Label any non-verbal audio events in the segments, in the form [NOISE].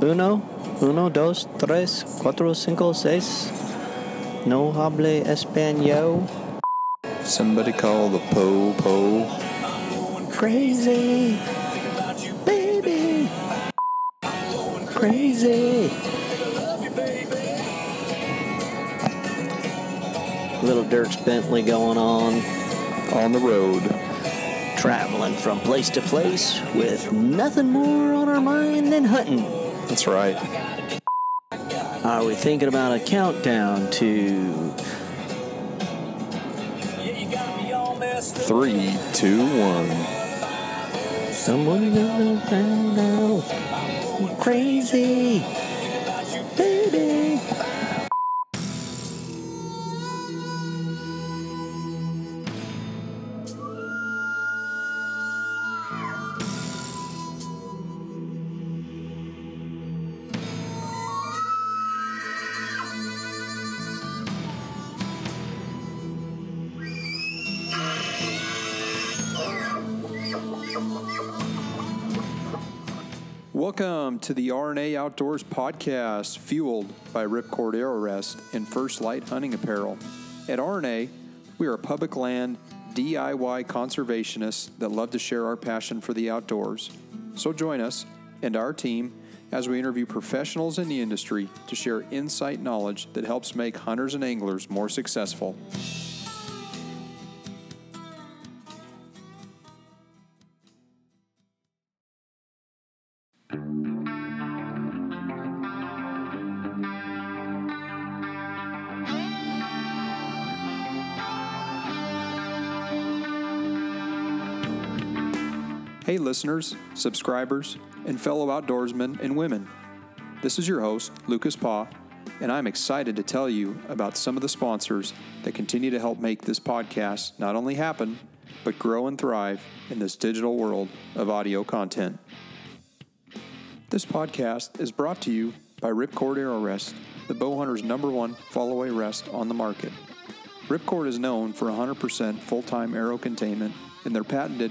Uno, uno, dos, tres, cuatro, cinco, seis. No hable español. Somebody call the po po. Crazy. Baby. Crazy. Little Dierks Bentley going on. On the road. Traveling from place to place with nothing more on our mind than hunting. That's right. Are we thinking about a countdown to Three, two, one. someone gonna find out? Crazy, to the RNA Outdoors podcast, fueled by Ripcord Arrow Rest and First Lite Hunting Apparel. At RNA, we are a public land DIY conservationists that love to share our passion for the outdoors. So join us and our team as we interview professionals in the industry to share insight knowledge that helps make hunters and anglers more successful. Listeners, subscribers, and fellow outdoorsmen and women. This is your host, Lucas Paw, and I'm excited to tell you about some of the sponsors that continue to help make this podcast not only happen, but grow and thrive in this digital world of audio content. This podcast is brought to you by Ripcord Arrow Rest, the bow hunter's number one fall away rest on the market. Ripcord is known for 100% full time arrow containment and their patented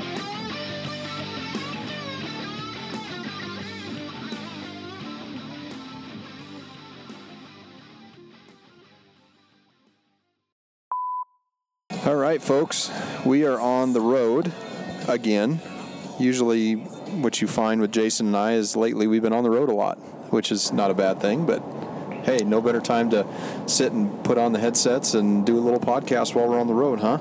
All right, folks, we are on the road again. Usually, what you find with Jason and I is lately we've been on the road a lot, which is not a bad thing, but hey, no better time to sit and put on the headsets and do a little podcast while we're on the road, huh?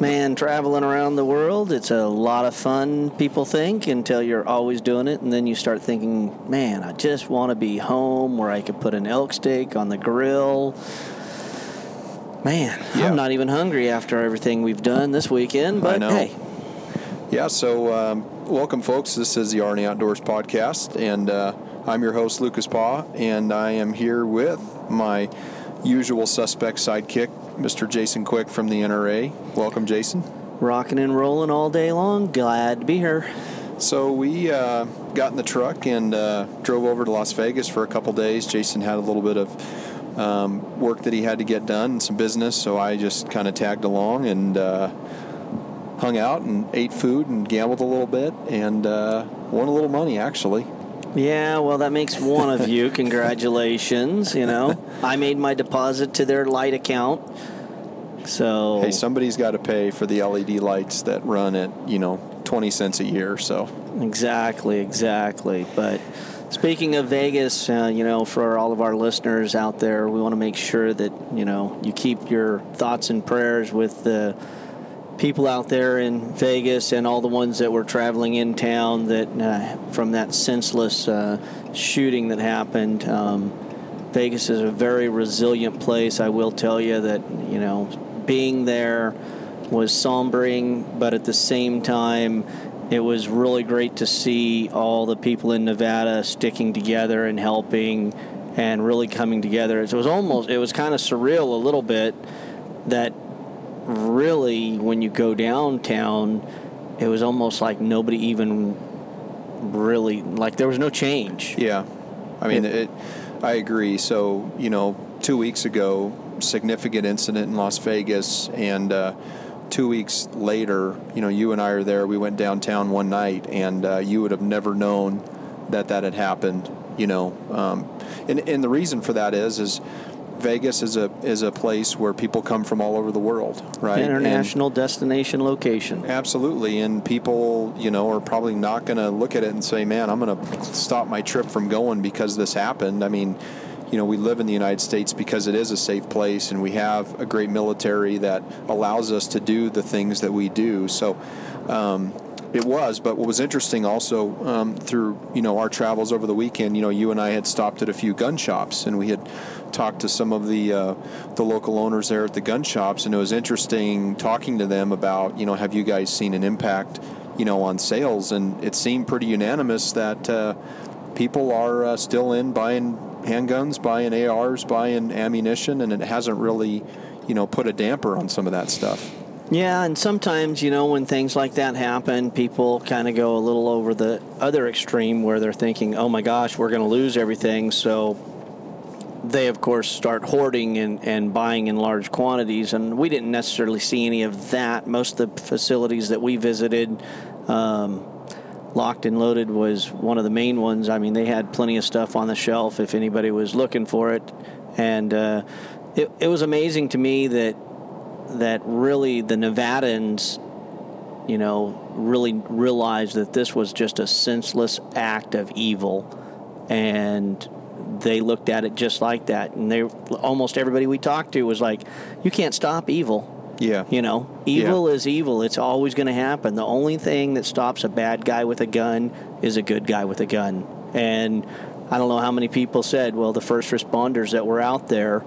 Man, traveling around the world, it's a lot of fun, people think, until you're always doing it. And then you start thinking, man, I just want to be home where I could put an elk steak on the grill. Man, Yeah. I'm not even hungry after everything we've done this weekend. But hey, Yeah, so um, welcome, folks. This is the RNA Outdoors podcast, and uh, I'm your host, Lucas Paw, and I am here with my usual suspect sidekick, Mr. Jason Quick from the NRA. Welcome, Jason. rocking and rolling all day long. Glad to be here. So we uh, got in the truck and uh, drove over to Las Vegas for a couple days. Jason had a little bit of um, work that he had to get done and some business, so I just kind of tagged along and uh, hung out and ate food and gambled a little bit and uh, won a little money actually. Yeah, well, that makes one of you. Congratulations. You know, I made my deposit to their light account. So Hey, somebody's got to pay for the LED lights that run at you know twenty cents a year. So Exactly, exactly. But speaking of Vegas, uh, you know, for all of our listeners out there, we want to make sure that you know you keep your thoughts and prayers with the people out there in Vegas and all the ones that were traveling in town that uh, from that senseless uh, shooting that happened. Um, Vegas is a very resilient place. I will tell you that you know being there was sombering, but at the same time, it was really great to see all the people in Nevada sticking together and helping and really coming together. It was almost, it was kind of surreal a little bit that really, when you go downtown, it was almost like nobody even really, like there was no change. yeah, I mean it. I agree. So you know, two weeks ago, significant incident in Las Vegas, and uh, two weeks later, you know, you and I are there. We went downtown one night, and uh, you would have never known that that had happened. You know, um, and and the reason for that is is. Vegas is a is a place where people come from all over the world, right? And- International destination location. Absolutely, and people, you know, are probably not going to look at it and say, "Man, I'm going to stop my trip from going because this happened." I mean, you know, we live in the United States because it is a safe place, and we have a great military that allows us to do the things that we do. So. Um, it was, but what was interesting also um, through you know our travels over the weekend, you know, you and I had stopped at a few gun shops, and we had talked to some of the uh, the local owners there at the gun shops, and it was interesting talking to them about you know have you guys seen an impact you know on sales, and it seemed pretty unanimous that uh, people are uh, still in buying handguns, buying ARs, buying ammunition, and it hasn't really you know put a damper on some of that stuff. Yeah, and sometimes, you know, when things like that happen, people kind of go a little over the other extreme where they're thinking, oh my gosh, we're going to lose everything. So they, of course, start hoarding and, and buying in large quantities. And we didn't necessarily see any of that. Most of the facilities that we visited, um, Locked and Loaded was one of the main ones. I mean, they had plenty of stuff on the shelf if anybody was looking for it. And uh, it, it was amazing to me that that really the Nevadans, you know, really realized that this was just a senseless act of evil, and they looked at it just like that. And they almost everybody we talked to was like, "You can't stop evil." Yeah. You know, evil is evil. It's always going to happen. The only thing that stops a bad guy with a gun is a good guy with a gun. And I don't know how many people said, well, the first responders that were out there,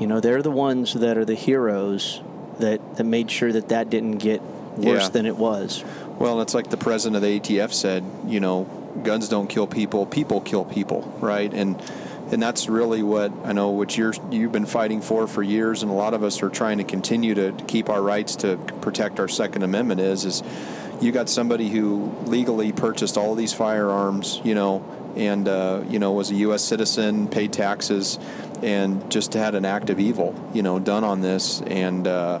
you know, they're the ones that are the heroes that, that made sure that that didn't get worse Yeah. than it was. Well, it's like the president of the ATF said, you know, guns don't kill people, people kill people, right? And and that's really what I know what you're you've been fighting for for years, and a lot of us are trying to continue to keep our rights to protect our Second Amendment. Is is you got somebody who legally purchased all these firearms, you know, and uh, you know was a U.S. citizen, paid taxes, and just had an act of evil, you know, done on this, and. Uh,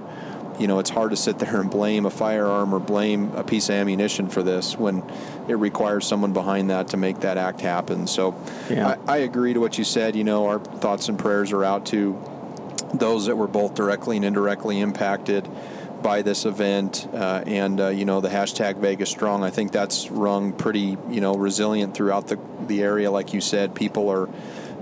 you know, it's hard to sit there and blame a firearm or blame a piece of ammunition for this when it requires someone behind that to make that act happen. So Yeah. I, I agree to what you said. You know, our thoughts and prayers are out to those that were both directly and indirectly impacted by this event uh, and uh, you know the hashtag Vegas Strong. I think that's rung pretty you know resilient throughout the the area. Like you said, people are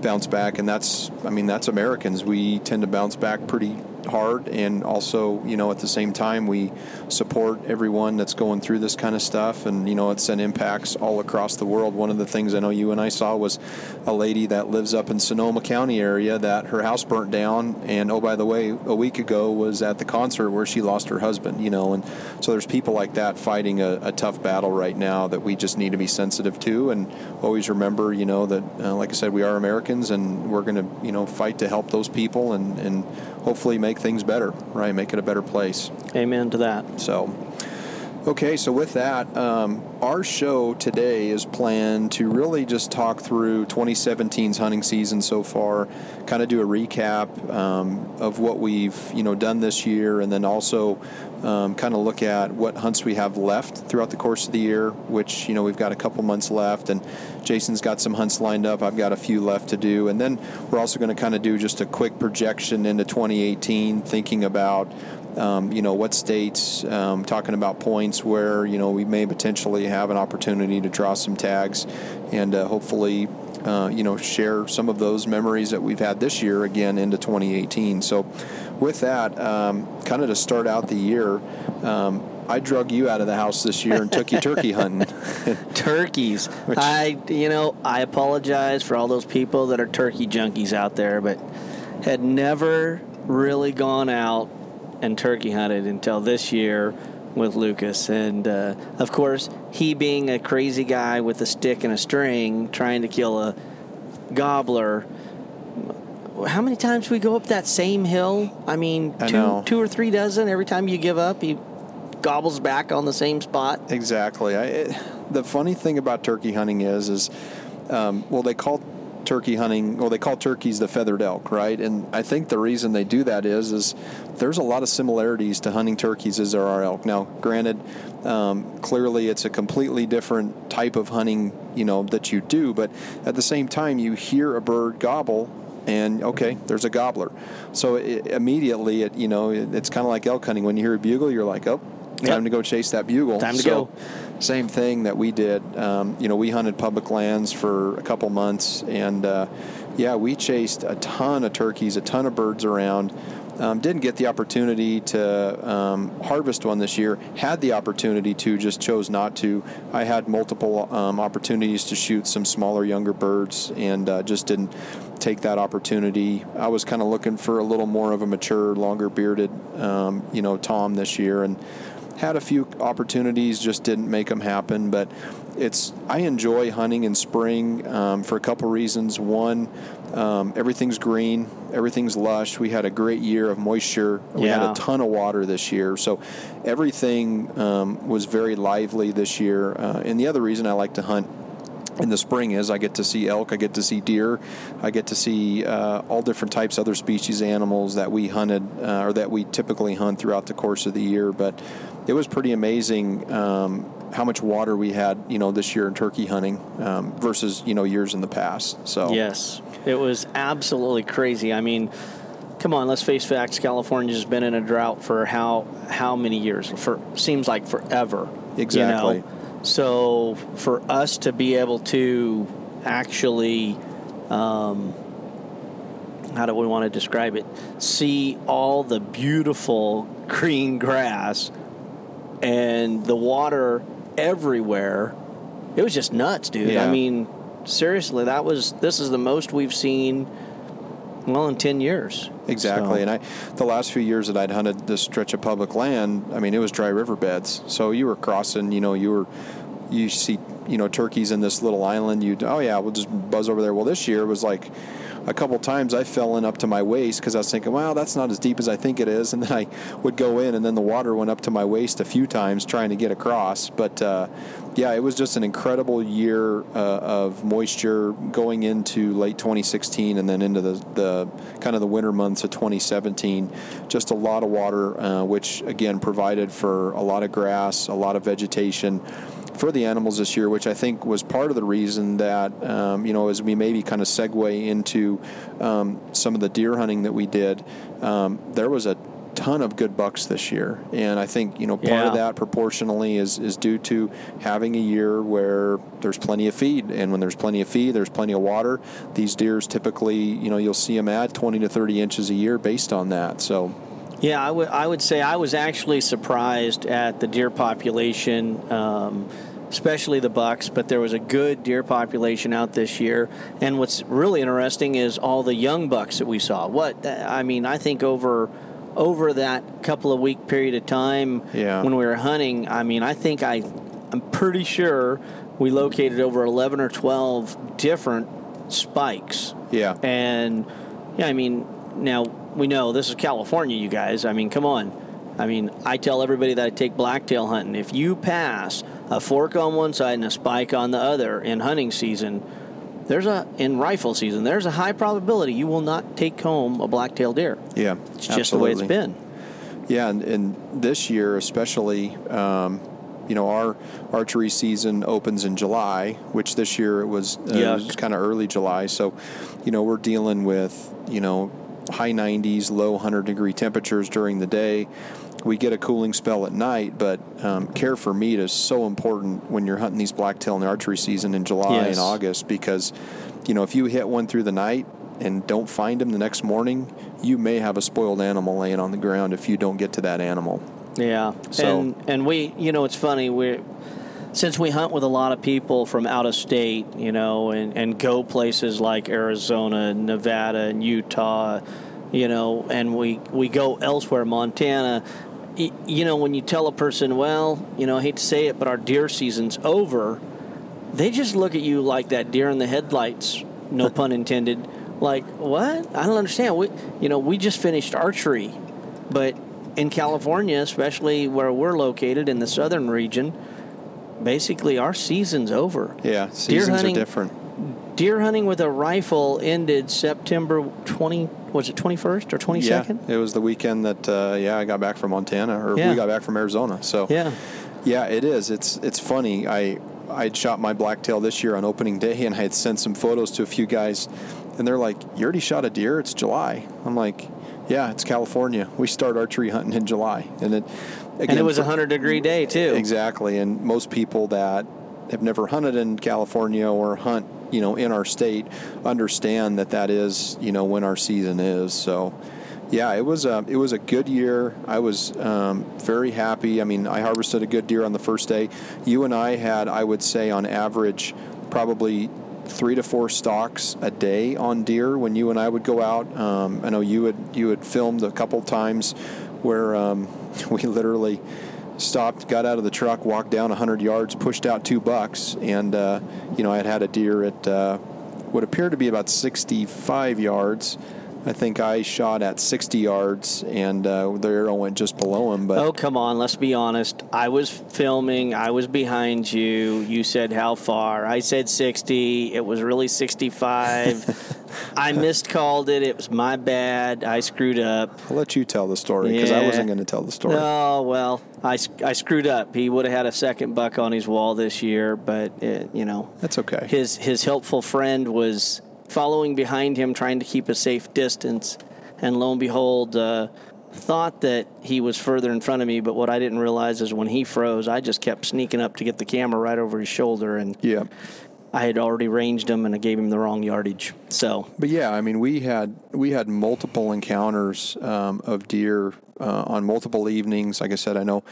bounce back, and that's I mean that's Americans. We tend to bounce back pretty hard, and also you know at the same time we support everyone that's going through this kind of stuff, and you know it's an impacts all across the world. One of the things I know you and I saw was a lady that lives up in Sonoma County area that her house burnt down, and oh by the way, a week ago was at the concert where she lost her husband. You know, and so there's people like that fighting a, a tough battle right now that we just need to be sensitive to, and always remember, you know, that uh, like I said, we are Americans, and we're going to you know fight to help those people, and and hopefully make things better, right? Make it a better place. Amen to that. So, okay, so with that, um, our show today is planned to really just talk through 2017's hunting season so far, kind of do a recap um, of what we've you know done this year, and then also um, kind of look at what hunts we have left throughout the course of the year. Which you know we've got a couple months left, and Jason's got some hunts lined up. I've got a few left to do, and then we're also going to kind of do just a quick projection into 2018, thinking about um, you know what states um, talking about points where you know we may potentially have an opportunity to draw some tags and uh, hopefully uh, you know share some of those memories that we've had this year again into 2018 so with that um, kind of to start out the year um, I drug you out of the house this year and took you turkey [LAUGHS] hunting. Turkeys. [LAUGHS] I, you know, I apologize for all those people that are turkey junkies out there, but had never really gone out and turkey hunted until this year with Lucas. And uh, of course, he being a crazy guy with a stick and a string trying to kill a gobbler. How many times we go up that same hill? I mean, I two, two or three dozen. Every time you give up, he gobbles back on the same spot. Exactly. I, it, the funny thing about turkey hunting is, is um, well, they call turkey hunting, well, they call turkeys the feathered elk, right? And I think the reason they do that is, is there's a lot of similarities to hunting turkeys as there are elk. Now, granted, um, clearly it's a completely different type of hunting, you know, that you do, but at the same time, you hear a bird gobble and okay, there's a gobbler. So it, immediately, it you know, it, it's kind of like elk hunting. When you hear a bugle, you're like, oh, time Yep. to go chase that bugle. Time to So, go. Same thing that we did. Um, you know, we hunted public lands for a couple months, and uh, yeah, we chased a ton of turkeys, a ton of birds around. Um, didn't get the opportunity to um, harvest one this year. Had the opportunity to, just chose not to. I had multiple um, opportunities to shoot some smaller, younger birds, and uh, just didn't take that opportunity. I was kind of looking for a little more of a mature, longer bearded, um, you know, Tom this year, and had a few opportunities, just didn't make them happen. But it's I enjoy hunting in spring um, for a couple reasons. One, um, everything's green, everything's lush. We had a great year of moisture. We had a ton of water this year, so everything um, was very lively this year. Uh, and the other reason I like to hunt in the spring is I get to see elk, I get to see deer, I get to see uh, all different types other species animals that we hunted uh, or that we typically hunt throughout the course of the year. But it was pretty amazing um, how much water we had, you know, this year in turkey hunting um, versus you know years in the past. So Yes, it was absolutely crazy. I mean, come on, let's face facts. California's been in a drought for how how many years? For seems like forever. Exactly. You know? So for us to be able to actually, um, how do we want to describe it? See all the beautiful green grass and the water everywhere. It was just nuts, dude. Yeah. I mean, seriously, that was this is the most we've seen well in 10 years. Exactly, So- and I, the last few years that I'd hunted this stretch of public land, I mean, it was dry riverbeds. So you were crossing, you know, you were, you see, you know, turkeys in this little island. You, oh yeah, we'll just buzz over there. Well, this year was like, a couple times I fell in up to my waist because I was thinking, well, that's not as deep as I think it is, [LAUGHS] and then I would go in, and then the water went up to my waist a few times trying to get across. But uh, yeah, it was just an incredible year uh, of moisture going into late 2016 and then into the, the kind of the winter months of 2017. Just a lot of water, uh, which again provided for a lot of grass, a lot of vegetation for the animals this year, which I think was part of the reason that, um, you know, as we maybe kind of segue into um, some of the deer hunting that we did, um, there was a ton of good bucks this year. And I think, you know, part of that proportionally is, is due to having a year where there's plenty of feed. And when there's plenty of feed, there's plenty of water. These deers typically, you know, you'll see them at 20 to 30 inches a year based on that. So, Yeah, I would I would say I was actually surprised at the deer population, um, especially the bucks. But there was a good deer population out this year. And what's really interesting is all the young bucks that we saw. What I mean, I think over over that couple of week period of time Yeah. when we were hunting, I mean, I think I I'm pretty sure we located over 11 or 12 different spikes. yeah. And yeah, I mean, now we know this is California, you guys. I mean, come on. I mean, I tell everybody that I take blacktail hunting. If you pass a fork on one side and a spike on the other in hunting season, there's a in rifle season, there's a high probability you will not take home a black-tailed deer. Yeah, It's just the way it's absolutely. been. Yeah, and, and this year especially, um, you know, our archery season opens in July, which this year it was, uh, Yuck. was kind of early July. So, you know, we're dealing with you know high 90s, low 100 degree temperatures during the day. We get a cooling spell at night, but um, care for meat is so important when you're hunting these blacktail in the archery season in July Yes. and August because, you know, if you hit one through the night and don't find him the next morning, you may have a spoiled animal laying on the ground if you don't get to that animal. Yeah, So- and and we, you know, it's funny we. Since we hunt with a lot of people from out of state, you know, and, and go places like Arizona, and Nevada, and Utah, you know, and we, we go elsewhere, Montana, you know, when you tell a person, well, you know, I hate to say it, but our deer season's over, they just look at you like that deer in the headlights, no [LAUGHS] pun intended. Like, what? I don't understand. We, you know, we just finished archery, but in California, especially where we're located in the southern region, basically our season's over. Yeah, seasons hunting- are different. Deer hunting with a rifle ended September 20, was it 21st or 22nd? Yeah, it was the weekend that uh, yeah I got back from Montana or Yeah. we got back from Arizona. So Yeah. yeah, it is. It's it's funny. I I'd shot my blacktail this year on opening day, and I had sent some photos to a few guys, and they're like, "You already shot a deer? It's July." I'm like, "Yeah, it's California. We start archery hunting in July." And it again, And it was a 100 degree day, too. Exactly, and most people that have never hunted in California or hunt, you know, in our state, understand that that is, you know, when our season is. So, yeah, it was a it was a good year. I was um, very happy. I mean, I harvested a good deer on the first day. You and I had, I would say, on average, probably three to four stalks a day on deer when you and I would go out. Um, I know you had you had filmed a couple times where um, [LAUGHS] we literally stopped, got out of the truck, walked down 100 yards, pushed out two bucks, and uh, you know I had had a deer at uh, what appeared to be about 65 yards. I think I shot at 60 yards, and uh, the arrow went just below him. But Oh, come on. Let's be honest. I was filming. I was behind you. You said how far? I said 60. It was really 65. [LAUGHS] I miscalled it. It was my bad. I screwed up. I'll let you tell the story because I wasn't going to tell the story. Oh, well, I, I screwed up. He would have had a second buck on his wall this year, but, it, you know, That's okay. his, his helpful friend was following behind him, trying to keep a safe distance. And lo and behold, uh, thought that he was further in front of me, but what I didn't realize is when he froze, I just kept sneaking up to get the camera right over his shoulder, and yeah. I had already ranged him, and I gave him the wrong yardage. So, But yeah, I mean, we had we had multiple encounters um, of deer uh, on multiple evenings. Like I said, I know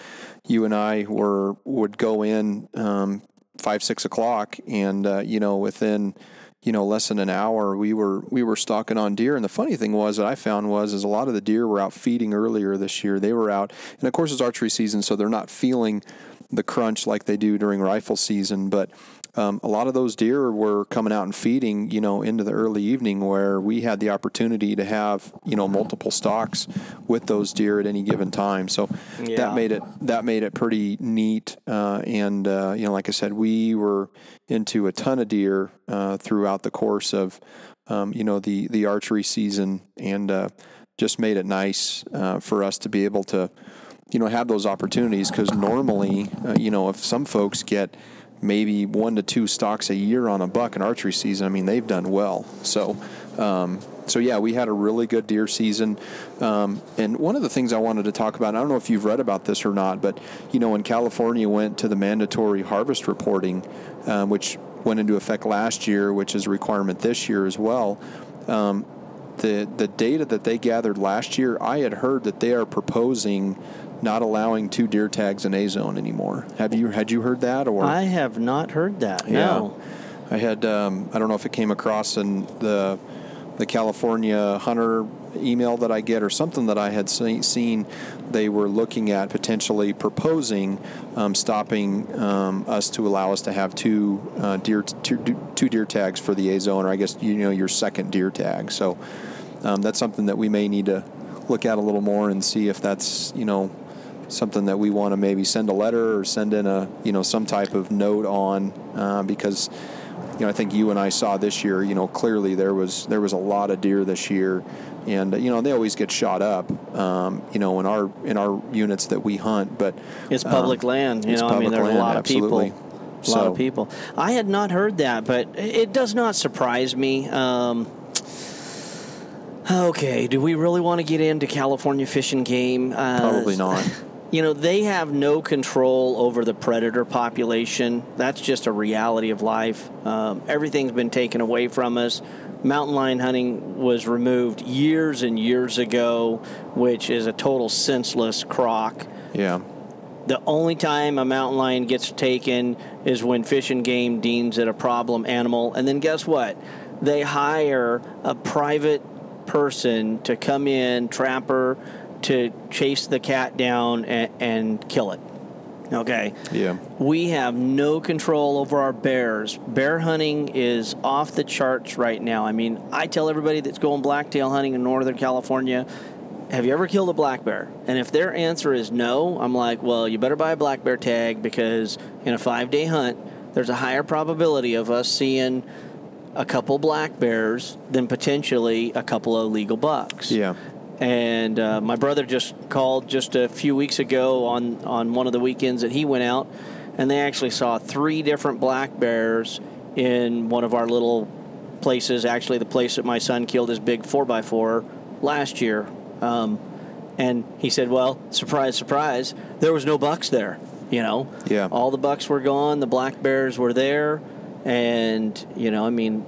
you and I were would go in um, five six o'clock, and uh, you know within you know less than an hour we were we were stalking on deer. And the funny thing was that I found was is a lot of the deer were out feeding earlier this year. They were out, and of course it's archery season, so they're not feeling the crunch like they do during rifle season, but um, a lot of those deer were coming out and feeding, you know, into the early evening where we had the opportunity to have, you know, multiple stocks with those deer at any given time. So Yeah. that made it that made it pretty neat. Uh, and uh, you know, like I said, we were into a ton of deer uh, throughout the course of, um, you know, the the archery season, and uh, just made it nice uh, for us to be able to you know have those opportunities because normally uh, you know if some folks get maybe one to two stocks a year on a buck in archery season. I mean they've done well. So um, so yeah we had a really good deer season. Um, and one of the things i wanted to talk about i don't know if you've read about this or not but you know when california went to the mandatory harvest reporting um, which went into effect last year which is a requirement this year as well um, the the data that they gathered last year, I had heard that they are proposing not allowing two deer tags in a zone anymore. Have you had you heard that or? I have not heard that. No. I had. Um, I don't know if it came across in the the California hunter email that I get or something that I had se- seen. They were looking at potentially proposing um, stopping um, us to allow us to have two uh, deer two, two deer tags for the A zone, or I guess you know your second deer tag. So um, that's something that we may need to look at a little more and see if that's you know something that we want to maybe send a letter or send in a you know some type of note on uh, because you know I think you and I saw this year you know clearly there was there was a lot of deer this year and you know they always get shot up um, you know in our in our units that we hunt but it's public um, land you know I mean there's land, a lot of absolutely. people a lot So- of people I had not heard that but it does not surprise me um, okay do we really want to get into California Fish and Game uh, Probably not. [LAUGHS] You know, they have no control over the predator population. That's just a reality of life. Um, everything's been taken away from us. Mountain lion hunting was removed years and years ago, which is a total senseless crock. yeah The only time a mountain lion gets taken is when Fish and Game deems it a problem animal. And then guess what? They hire a private person to come in, trapper, to chase the cat down and, and kill it. Okay. yeah We have no control over our bears. Bear hunting is off the charts right now. I mean, I tell everybody that's going blacktail hunting in Northern California, have you ever killed a black bear? And if their answer is no, I'm like, well, you better buy a black bear tag because in a five day hunt, there's a higher probability of us seeing a couple black bears than potentially a couple of legal bucks. yeah And uh, my brother just called just a few weeks ago on, on one of the weekends that he went out, and they actually saw three different black bears in one of our little places. Actually, the place that my son killed his big 4x4 last year. Um, and he said, Well, surprise, surprise, there was no bucks there. You know, Yeah. all the bucks were gone, the black bears were there. And, you know, I mean,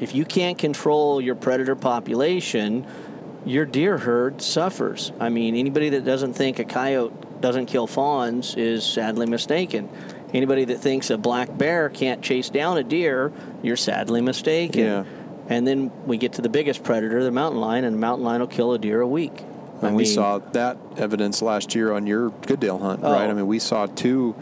if you can't control your predator population, your deer herd suffers. I mean, anybody that doesn't think a coyote doesn't kill fawns is sadly mistaken. Anybody that thinks a black bear can't chase down a deer, you're sadly mistaken. Yeah. And then we get to the biggest predator, the mountain lion, and the mountain lion will kill a deer a week. I And we saw that evidence last year on your Goodale hunt, Oh. right? I mean, we saw two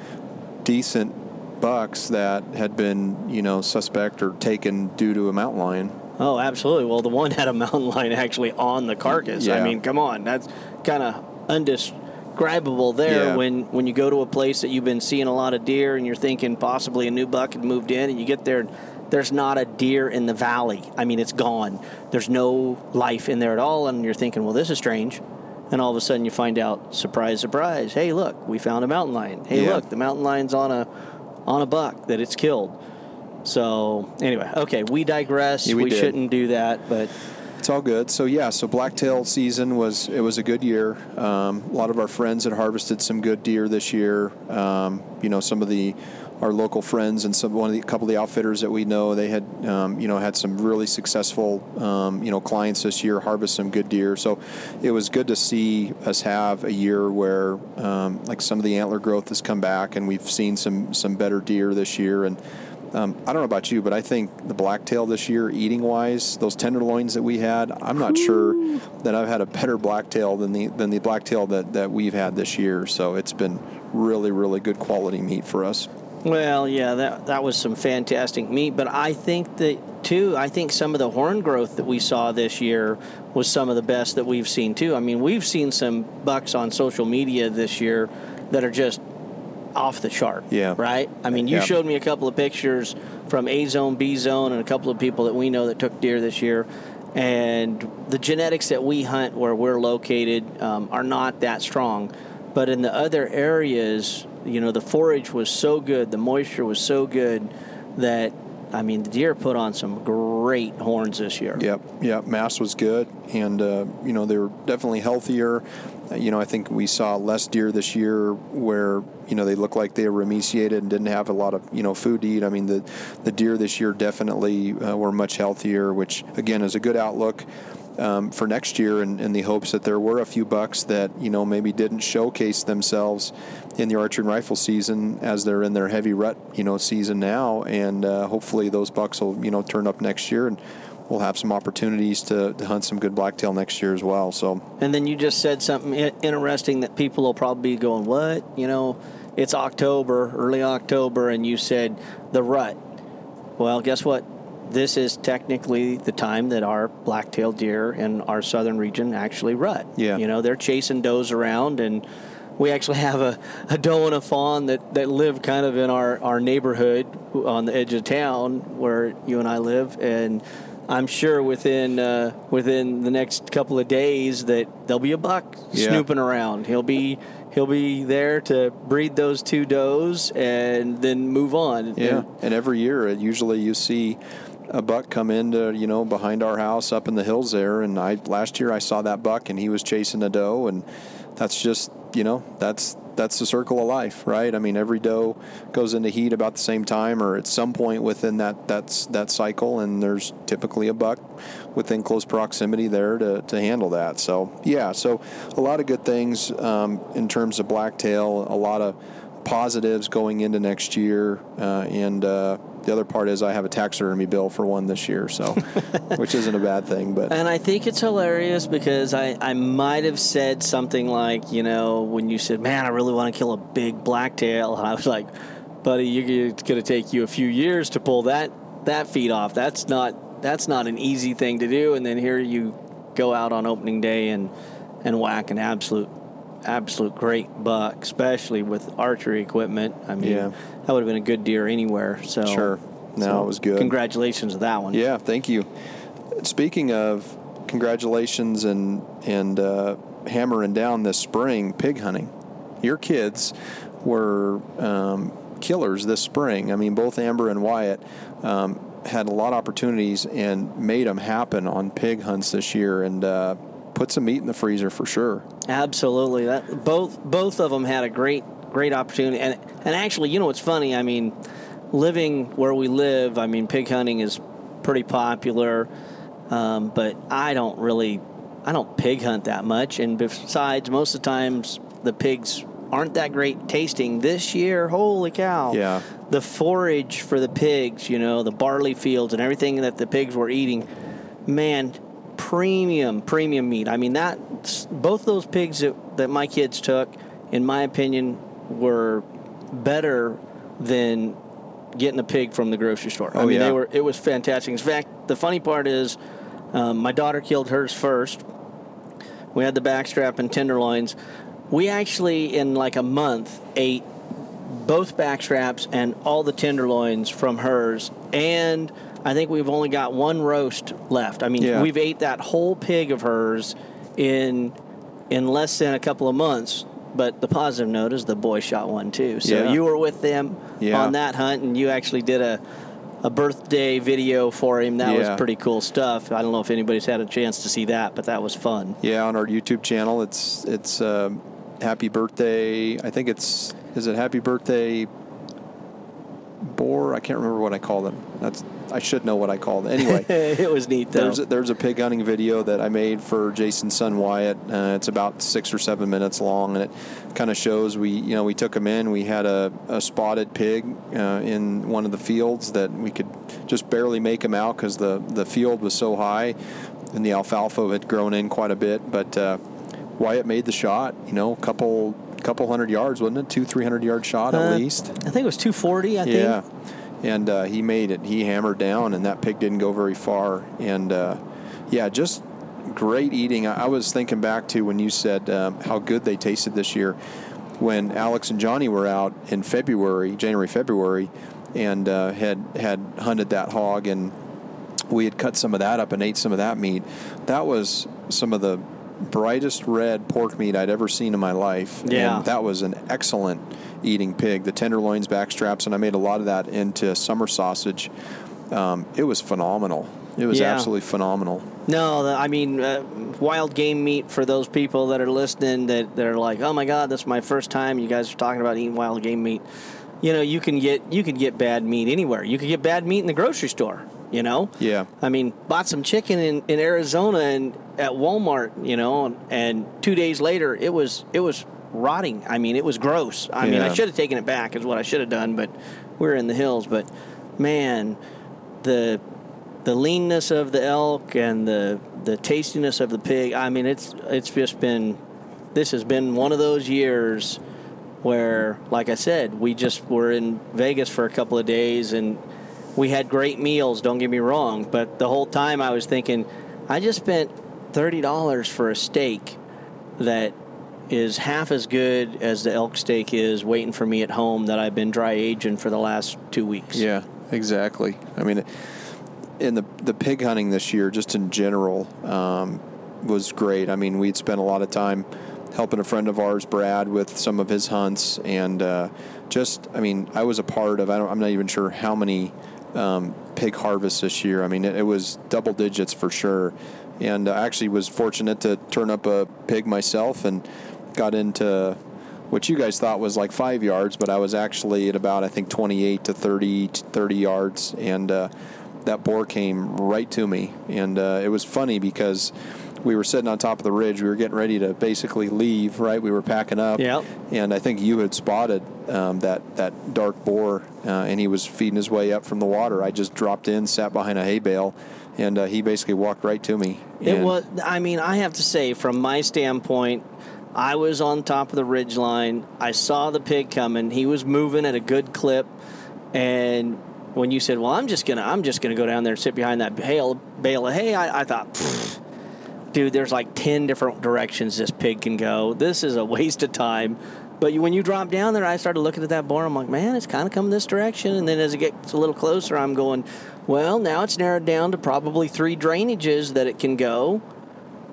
decent bucks that had been, you know, suspect or taken due to a mountain lion. Oh, absolutely. Well, the one had a mountain [LAUGHS] lion actually on the carcass. I mean, come on, that's kind of undescribable there. Yeah. When when you go to a place that you've been seeing a lot of deer and you're thinking possibly a new buck had moved in, and you get there, and there's not a deer in the valley. I mean, it's gone. There's no life in there at all, and you're thinking, well, this is strange. And all of a sudden, you find out, surprise, surprise! Hey, look, we found a mountain lion. Hey, Yeah. look, the mountain lion's on a on a buck that it's killed. So anyway, okay, we digress. Yeah, we we shouldn't do that, but It's all good. So yeah, so blacktail season was it was a good year. Um, a lot of our friends had harvested some good deer this year. Um, you know, some of the our local friends and some one of the a couple of the outfitters that we know they had um, you know had some really successful um, you know clients this year harvest some good deer. So it was good to see us have a year where um, like some of the antler growth has come back and we've seen some some better deer this year and. Um, I don't know about you, but I think the blacktail this year, eating wise, those tenderloins that we had, I'm not sure that I've had a better blacktail than the than the blacktail that, that we've had this year. So it's been really, really good quality meat for us. well, yeah, that that was some fantastic meat. But I think that too. I think some of the horn growth that we saw this year was some of the best that we've seen too. I mean, we've seen some bucks on social media this year that are just off the chart. Yeah. Right. I mean, you Yeah. showed me a couple of pictures from A zone, B zone, and a couple of people that we know that took deer this year. And the genetics that we hunt where we're located um, are not that strong. But in the other areas, you know, the forage was so good, the moisture was so good that, I mean, the deer put on some great horns this year. Yep, yep. Mass was good, and uh, you know they were definitely healthier. You know, I think we saw less deer this year where you know they looked like they were emaciated and didn't have a lot of you know food to eat. I mean, the the deer this year definitely uh, were much healthier, which again is a good outlook. Um, for next year, in, in the hopes that there were a few bucks that you know maybe didn't showcase themselves in the archery and rifle season as they're in their heavy rut you know season now, and uh, hopefully those bucks will you know turn up next year and we'll have some opportunities to, to hunt some good blacktail next year as well. So And then you just said something interesting that people will probably be going, What? You know, it's October, early October, and you said the rut. Well, guess what? This is technically the time that our black-tailed deer in our southern region actually rut. Yeah. You know, they're chasing does around, and we actually have a, a doe and a fawn that, that live kind of in our, our neighborhood on the edge of town where you and I live. And I'm sure within uh, within the next couple of days that there'll be a buck Yeah. snooping around. He'll be he'll be there to breed those two does and then move on. Yeah, And- and every year, usually you see a buck come into you know behind our house up in the hills there, and I last year I saw that buck and he was chasing a doe, and that's just you know that's that's the circle of life, right? I mean, every doe goes into heat about the same time, or at some point within that that's that cycle, and there's typically a buck within close proximity there to, to handle that. So yeah, so a lot of good things um, in terms of blacktail, a lot of positives going into next year, uh, and uh, the other part is I have a taxidermy bill for one this year, so [LAUGHS] which isn't a bad thing. But And I think it's hilarious because I, I might have said something like, you know, when you said, man, I really want to kill a big blacktail. And I was like, buddy, you, it's going to take you a few years to pull that, that feed off. That's not, that's not an easy thing to do. And then here you go out on opening day and, and whack an absolute, absolute great buck, especially with archery equipment. I mean, Yeah. that would have been a good deer anywhere. So Sure. No, so it was good. Congratulations to that one. Yeah, thank you. Speaking of congratulations and and uh, hammering down this spring pig hunting, your kids were um, killers this spring. I mean, both Amber and Wyatt um, had a lot of opportunities and made them happen on pig hunts this year, and uh, put some meat in the freezer for sure. Absolutely. That both both of them had a great great opportunity, and and actually, you know what's funny? I mean, living where we live, I mean, pig hunting is pretty popular, um, but I don't really I don't pig hunt that much, and besides, most of the times the pigs aren't that great tasting. This year, holy cow! Yeah. The forage for the pigs, you know, the barley fields and everything that the pigs were eating, man, premium, premium meat. I mean, that both those pigs that, that my kids took, in my opinion, were better than getting a pig from the grocery store. I Oh, mean, yeah. they were. It was fantastic. In fact, the funny part is, um, my daughter killed hers first. We had the backstrap and tenderloins. We actually, in like a month, ate both backstraps and all the tenderloins from hers. And I think we've only got one roast left. I mean, Yeah. we've ate that whole pig of hers in in less than a couple of months. But the positive note is the boy shot one too. So Yeah. you were with them Yeah. on that hunt, and you actually did a a birthday video for him. That was pretty cool stuff. I don't know if anybody's had a chance to see that, but that was fun. Yeah, on our YouTube channel, it's it's um happy birthday. I think it's is it happy birthday boar? I can't remember what I call them. That's I should know what I called. them. Anyway, [LAUGHS] it was neat though. there's a, there's a pig hunting video that I made for Jason's son Wyatt. Uh, it's about six or seven minutes long, and it kind of shows we you know we took him in. We had a, a spotted pig uh, in one of the fields that we could just barely make him out because the the field was so high, and the alfalfa had grown in quite a bit. But uh, Wyatt made the shot. You know, a couple couple hundred yards, wasn't it? Two three hundred yard shot at Uh, least. I think it was 240. I Yeah, think. And uh, he made it. He hammered down, and that pig didn't go very far. And uh, yeah, just great eating. I, I was thinking back to when you said um, how good they tasted this year. When Alex and Johnny were out in February, January, February, and uh, had had hunted that hog, and we had cut some of that up and ate some of that meat. That was some of the brightest red pork meat I'd ever seen in my life. Yeah. And that was an excellent eating pig. The tenderloins, backstraps, and I made a lot of that into summer sausage. Um, it was phenomenal. It was Yeah. absolutely phenomenal. No, I mean, uh, wild game meat for those people that are listening that, that are like, oh my God, that's my first time. You guys are talking about eating wild game meat. You know, you can get you can get bad meat anywhere. You could get bad meat in the grocery store. You know. Yeah. I mean, bought some chicken in, in Arizona and at Walmart. You know, and, and two days later, it was it was rotting. I mean, it was gross. I mean, I should have taken it back. Is what I should have done. But we are in the hills. But man, the the leanness of the elk and the the tastiness of the pig. I mean, it's it's just been this has been one of those years where, like I said, we just were in Vegas for a couple of days and we had great meals. Don't get me wrong, but the whole time I was thinking, I just spent thirty dollars for a steak that is half as good as the elk steak is waiting for me at home that I've been dry aging for the last two weeks. Yeah, exactly. I mean, in the the pig hunting this year, just in general, um, was great. I mean, we'd spent a lot of time helping a friend of ours, Brad, with some of his hunts, and uh, just, I mean, I was a part of. I I'm not even sure how many um, pig harvest this year. I mean, it, it was double digits for sure, and I actually was fortunate to turn up a pig myself and got into what you guys thought was like five yards, but I was actually at about I think 28 to 30 30 yards, and uh, that boar came right to me, and uh, it was funny because we were sitting on top of the ridge. We were getting ready to basically leave. Right, we were packing up. Yep. And I think you had spotted um, that that dark boar, uh, and he was feeding his way up from the water. I just dropped in, sat behind a hay bale, and uh, he basically walked right to me. It was. I mean, I have to say, from my standpoint, I was on top of the ridge line. I saw the pig coming. He was moving at a good clip, and when you said, "Well, I'm just gonna, I'm just gonna go down there and sit behind that bale, bale of hay," I, I thought, "Pfft, dude, there's like ten different directions this pig can go. This is a waste of time. But when you drop down there, I started looking at that boar. I'm like, man, it's kind of coming this direction. And then as it gets a little closer, I'm going, well, now it's narrowed down to probably three drainages that it can go.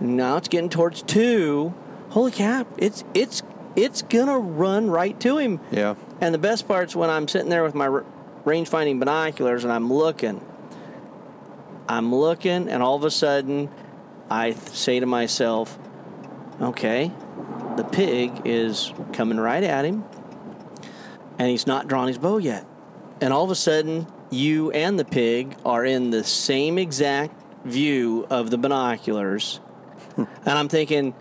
Now it's getting towards two. Holy cap! It's it's it's gonna run right to him. Yeah. And the best part's when I'm sitting there with my range finding binoculars and I'm looking. I'm looking, and all of a sudden, I th- say to myself, okay, the pig is coming right at him, and he's not drawn his bow yet. And all of a sudden, you and the pig are in the same exact view of the binoculars. [LAUGHS] and I'm thinking,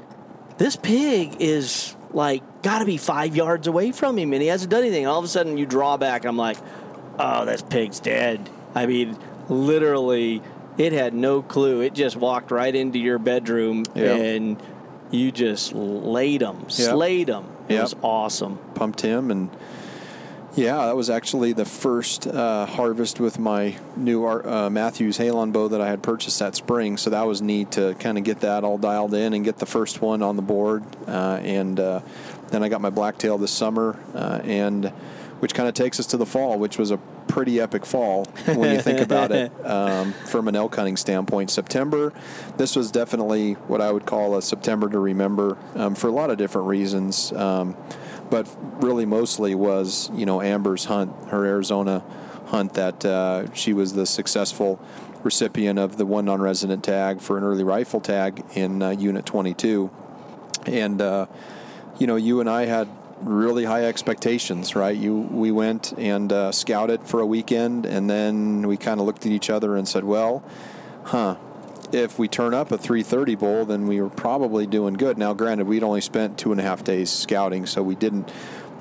this pig is like got to be five yards away from him, and he hasn't done anything. And all of a sudden, you draw back. I'm like, oh, this pig's dead. I mean, literally, it had no clue. It just walked right into your bedroom, Yep. and you just laid him, slayed him. It Yep. was awesome. pumped him and yeah that was actually the first uh, harvest with my new uh, Mathews halon bow that i had purchased that spring so that was neat to kind of get that all dialed in and get the first one on the board uh, and uh, then i got my blacktail this summer uh, and which kind of takes us to the fall which was a pretty epic fall when you think about it [LAUGHS] um, from an elk hunting standpoint. September this was definitely what i would call a september to remember um, for a lot of different reasons um, but really mostly was you know Amber's hunt, her Arizona hunt that uh, she was the successful recipient of the one non-resident tag for an early rifle tag in uh, Unit 22, and uh, you know you and I had really high expectations, right? You we went and uh, scouted for a weekend, and then we kind of looked at each other and said, well, huh if we turn up a 330 bowl, then we were probably doing good. Now, granted, we'd only spent two and a half days scouting, so we didn't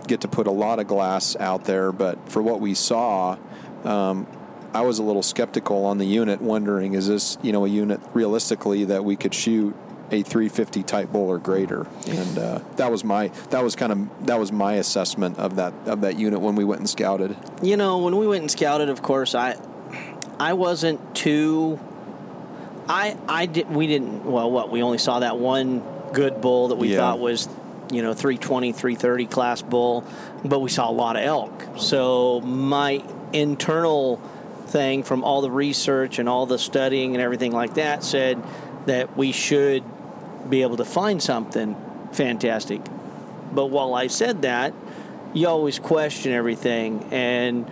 get to put a lot of glass out there. But for what we saw, um, I was a little skeptical on the unit, wondering is this you know a unit realistically that we could shoot a 350 type bull or greater, and uh, that was my that was kind of that was my assessment of that of that unit when we went and scouted. You know, when we went and scouted, of course, I I wasn't too. I I did. We didn't. Well, what we only saw that one good bull that we Yeah. thought was, you know, 320, 330 class bull, but we saw a lot of elk. So my internal thing from all the research and all the studying and everything like that said that we should be able to find something fantastic. But while I said that, you always question everything. And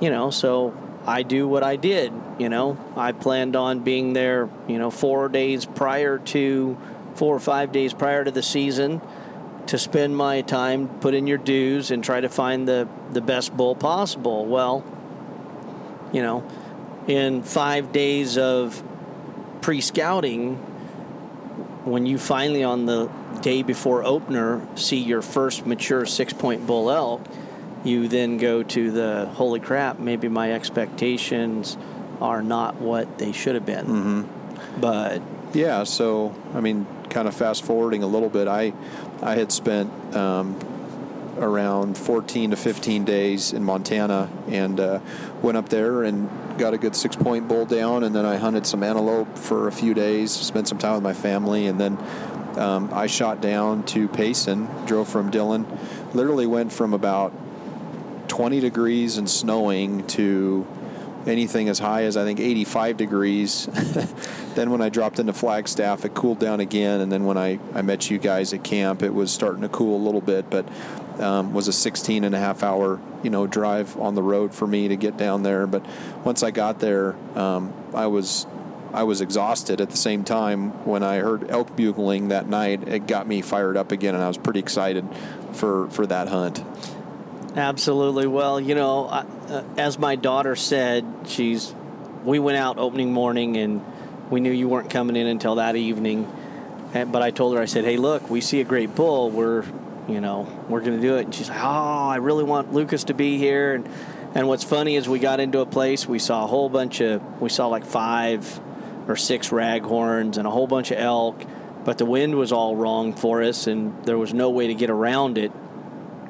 you know so i do what i did you know. I planned on being there you know four days prior to four or five days prior to the season to spend my time put in your dues and try to find the the best bull possible. Well you know in five days of pre-scouting when you finally on the day before opener see your first mature six point bull elk you then go to the holy crap maybe my expectations are not what they should have been mm-hmm. but Yeah, so I mean, kind of fast forwarding a little bit, I I had spent um, around 14 to 15 days in Montana and uh, went up there and got a good six point bull down, and then I hunted some antelope for a few days, spent some time with my family, and then um, I shot down to Payson, drove from Dillon, literally went from about 20 degrees and snowing to anything as high as I think 85 degrees. [LAUGHS] then when I dropped into Flagstaff, it cooled down again. And then when I, I met you guys at camp, it was starting to cool a little bit, but um, was a 16 and a half hour, you know, drive on the road for me to get down there. But once I got there, um, I was I was exhausted at the same time when I heard elk bugling that night. It got me fired up again, and I was pretty excited for for that hunt. Absolutely. Well, you know, uh, as my daughter said, she's. We went out opening morning, and we knew you weren't coming in until that evening. But I told her, I said, "Hey, look, we see a great bull. We're, you know, we're going to do it." And she's like, "Oh, I really want Lucas to be here." And and what's funny is we got into a place, we saw a whole bunch of, we saw like five or six raghorns and a whole bunch of elk, but the wind was all wrong for us, and there was no way to get around it.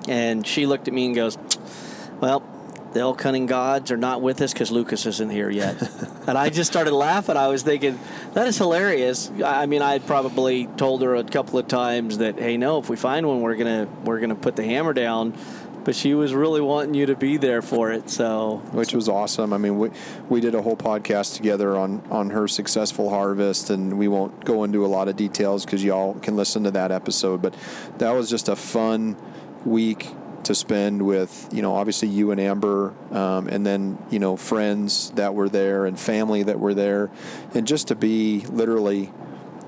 And she looked at me and goes, Well, the elk hunting gods are not with us because Lucas isn't here yet. [LAUGHS] and I just started laughing. I was thinking, that is hilarious. I mean, I had probably told her a couple of times that, hey, no, if we find one, we're gonna we're gonna put the hammer down. But she was really wanting you to be there for it, so which was awesome. I mean, we we did a whole podcast together on on her successful harvest, and we won't go into a lot of details because y'all can listen to that episode. But that was just a fun week to spend with you know obviously you and Amber um, and then you know friends that were there and family that were there. And just to be literally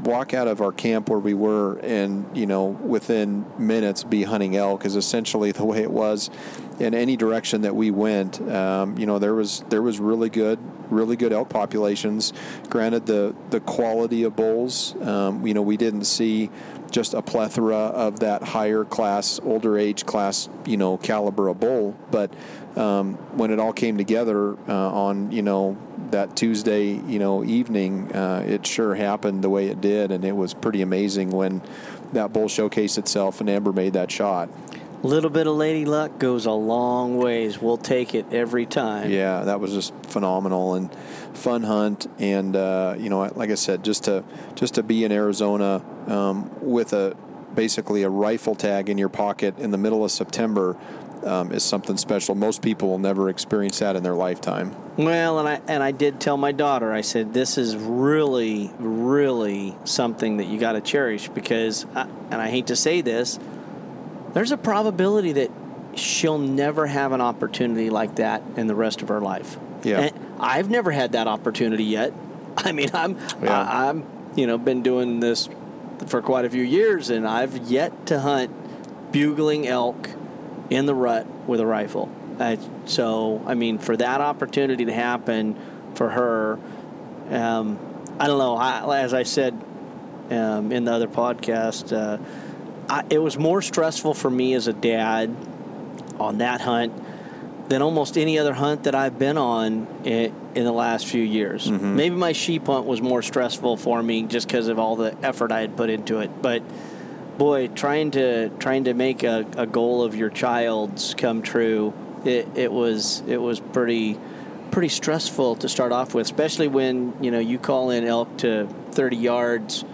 walk out of our camp where we were and you know within minutes be hunting elk is essentially [LAUGHS] the way it was in any direction that we went. Um, you know there was there was really good really good elk populations. Granted the the quality of bulls um, you know we didn't see just a plethora of that higher class, older age class, you know, caliber of bull. But um, when it all came together uh, on, you know, that Tuesday, you know, evening, uh, it sure happened the way it did, and it was pretty amazing when that bull showcased itself and Amber made that shot. Little bit of lady luck goes a long ways. We'll take it every time. Yeah, that was just phenomenal and fun hunt. And uh, you know, like I said, just to just to be in Arizona um, with a basically a rifle tag in your pocket in the middle of September um, is something special. Most people will never experience that in their lifetime. Well, and I and I did tell my daughter. I said this is really, really something that you got to cherish because, I, and I hate to say this, there's a probability that she'll never have an opportunity like that in the rest of her life. Yeah. And I've never had that opportunity yet. [LAUGHS] I mean, I'm Yeah. I, I'm you know been doing this for quite a few years, and I've yet to hunt bugling elk in the rut with a rifle. Uh, so, I mean, for that opportunity to happen for her, um, I don't know. I, as I said um, in the other podcast, uh, I, it was more stressful for me as a dad on that hunt than almost any other hunt that I've been on in, in the last few years. Mm-hmm. Maybe my sheep hunt was more stressful for me just because of all the effort I had put into it. But boy, trying to trying to make a, a goal of your child's come true, it, it was it was pretty pretty stressful to start off with, especially when you know you call in elk to 30 yards,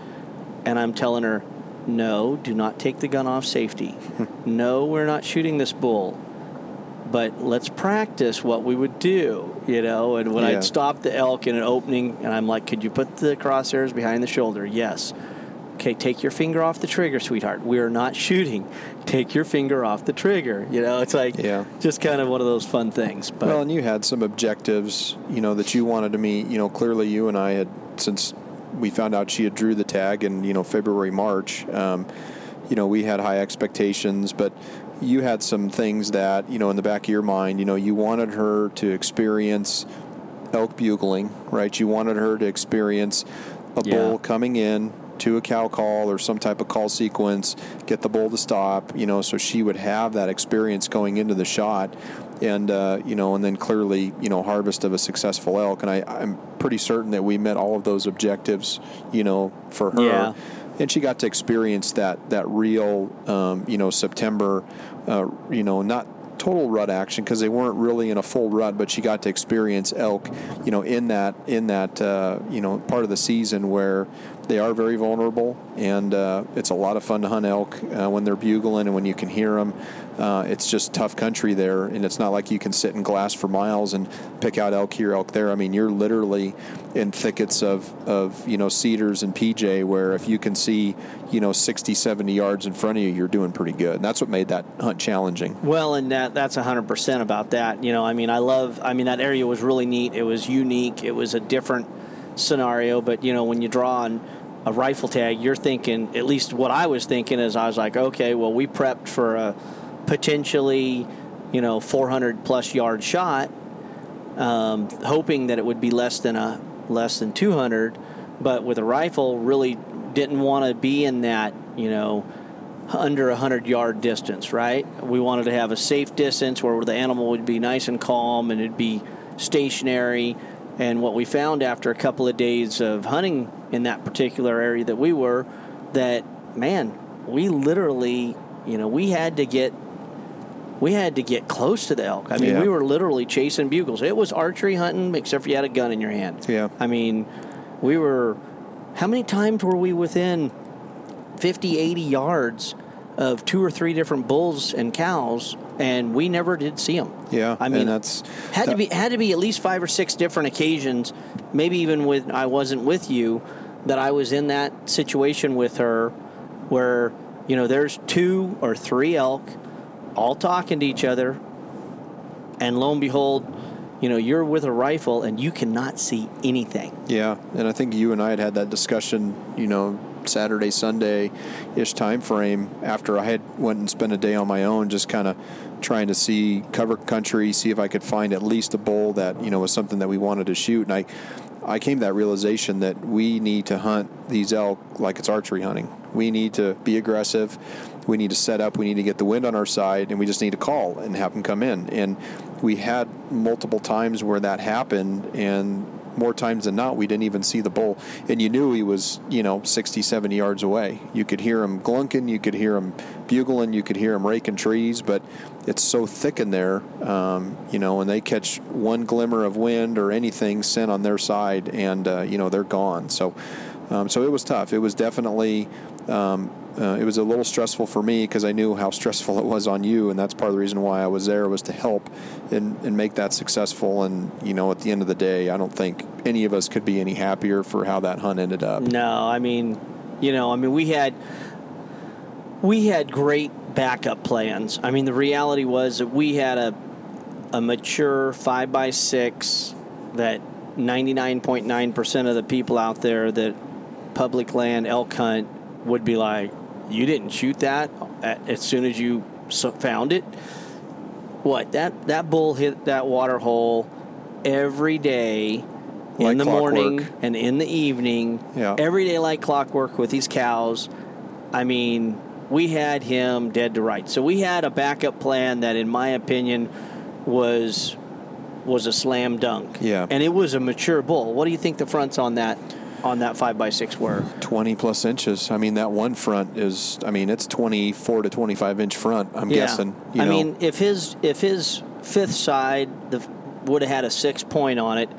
and I'm telling her, no, do not take the gun off safety. [LAUGHS] no, we're not shooting this bull. But let's practice what we would do, you know. And when Yeah. I'd stop the elk in an opening, and I'm like, "Could you put the crosshairs behind the shoulder?" Yes. Okay, take your finger off the trigger, sweetheart. We are not shooting. Take your finger off the trigger. You know, it's like Yeah. just kind of one of those fun things. But Well, and you had some objectives, you know, that you wanted to meet. You know, clearly you and I had since we found out she had drew the tag in you know February March. Um, you know, we had high expectations, but you had some things that you know in the back of your mind. You know, you wanted her to experience elk bugling, right? You wanted her to experience a Yeah. bull coming in to a cow call or some type of call sequence, get the bull to stop, you know, so she would have that experience going into the shot. And, uh, you know, and then clearly, you know, harvest of a successful elk. And I, I'm pretty certain that we met all of those objectives, you know, for her. Yeah. And she got to experience that, that real, um, you know, September, uh, you know, not total rut action because they weren't really in a full rut, but she got to experience elk, you know, in that in that uh, you know part of the season where they are very vulnerable, and uh, it's a lot of fun to hunt elk uh, when they're bugling and when you can hear them. Uh, it's just tough country there, and it's not like you can sit in glass for miles and pick out elk here, elk there. I mean, you're literally in thickets of, of you know cedars and PJ where if you can see you know 60, 70 yards in front of you, you're doing pretty good. And that's what made that hunt challenging. Well, and that that's 100% about that. You know, I mean, I love, I mean, that area was really neat. It was unique. It was a different scenario, but, you know, when you draw on a rifle tag, you're thinking, at least what I was thinking is I was like, okay, well, we prepped for a potentially, you know, 400 plus yard shot, um, hoping that it would be less than a less than 200, but with a rifle, really didn't want to be in that, you know, under a 100 yard distance, right? We wanted to have a safe distance where the animal would be nice and calm and it'd be stationary. And what we found after a couple of days of hunting in that particular area that we were, that man, we literally, you know, we had to get we had to get close to the elk. I mean, Yeah. we were literally chasing bugles. It was archery hunting, except for you had a gun in your hand. Yeah. I mean, we were. How many times were we within 50, 80 yards of two or three different bulls and cows, and we never did see them? Yeah, I mean, that's had to be had to be at least five or six different occasions, maybe even when I wasn't with you, that I was in that situation with her, where you know there's two or three elk, all talking to each other, and lo and behold, you know you're with a rifle and you cannot see anything. Yeah, and I think you and I had had that discussion, you know, Saturday, Sunday ish time frame after I had went and spent a day on my own, just kind of trying to see cover country, see if I could find at least a bull that you know was something that we wanted to shoot, and I. I came to that realization that we need to hunt these elk like it's archery hunting. We need to be aggressive. We need to set up. We need to get the wind on our side, and we just need to call and have them come in. And we had multiple times where that happened, and more times than not, we didn't even see the bull. And you knew he was, you know, 60, 70 yards away. You could hear him glunking, you could hear him bugling, you could hear him raking trees, but it's so thick in there, um, you know, and they catch one glimmer of wind or anything scent on their side, and, uh, you know, they're gone. So, um, so it was tough. It was definitely. Um, uh, it was a little stressful for me because I knew how [LAUGHS] stressful it was on you, and that's part of the reason why I was there was to help and, and make that successful. And you know, at the end of the day, I don't think any of us could be any happier for how that hunt ended up. No, I mean, you know, I mean, we had we had great backup plans. I mean, the reality was that we had a a mature five by six that ninety nine point nine percent of the people out there that public land elk hunt would be like, you didn't shoot that as soon as you found it. What that that bull hit that water hole every day in Like the morning and in the evening. Yeah. Every day like clockwork with these cows. I mean, we had him dead to rights. So we had a backup plan that, in my opinion, was was a slam dunk. Yeah. And it was a mature bull. What do you think the fronts on that on that five by six were? 20 plus inches. I mean, that one front is, I mean, it's 24 to 25 inch front. I'm guessing. You I know, mean, if his if his fifth side the, would have had a six point on it,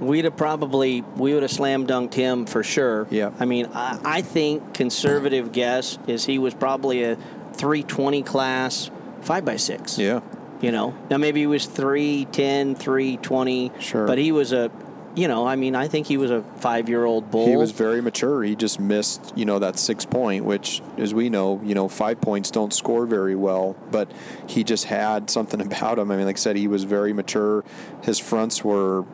we'd have probably we would have slam dunked him for sure. Yeah. I mean, I, I think conservative guess is he was probably a 320 class five by six. yeah. You know, now maybe he was 310, 320. Sure. But he was a, you know, I mean, I think he was a five year old bull. He was very mature. He just missed, you know, that six point, which, as we know, you know, five points don't score very well. But he just had something [LAUGHS] about him. I mean, like I said, he was very mature. His fronts were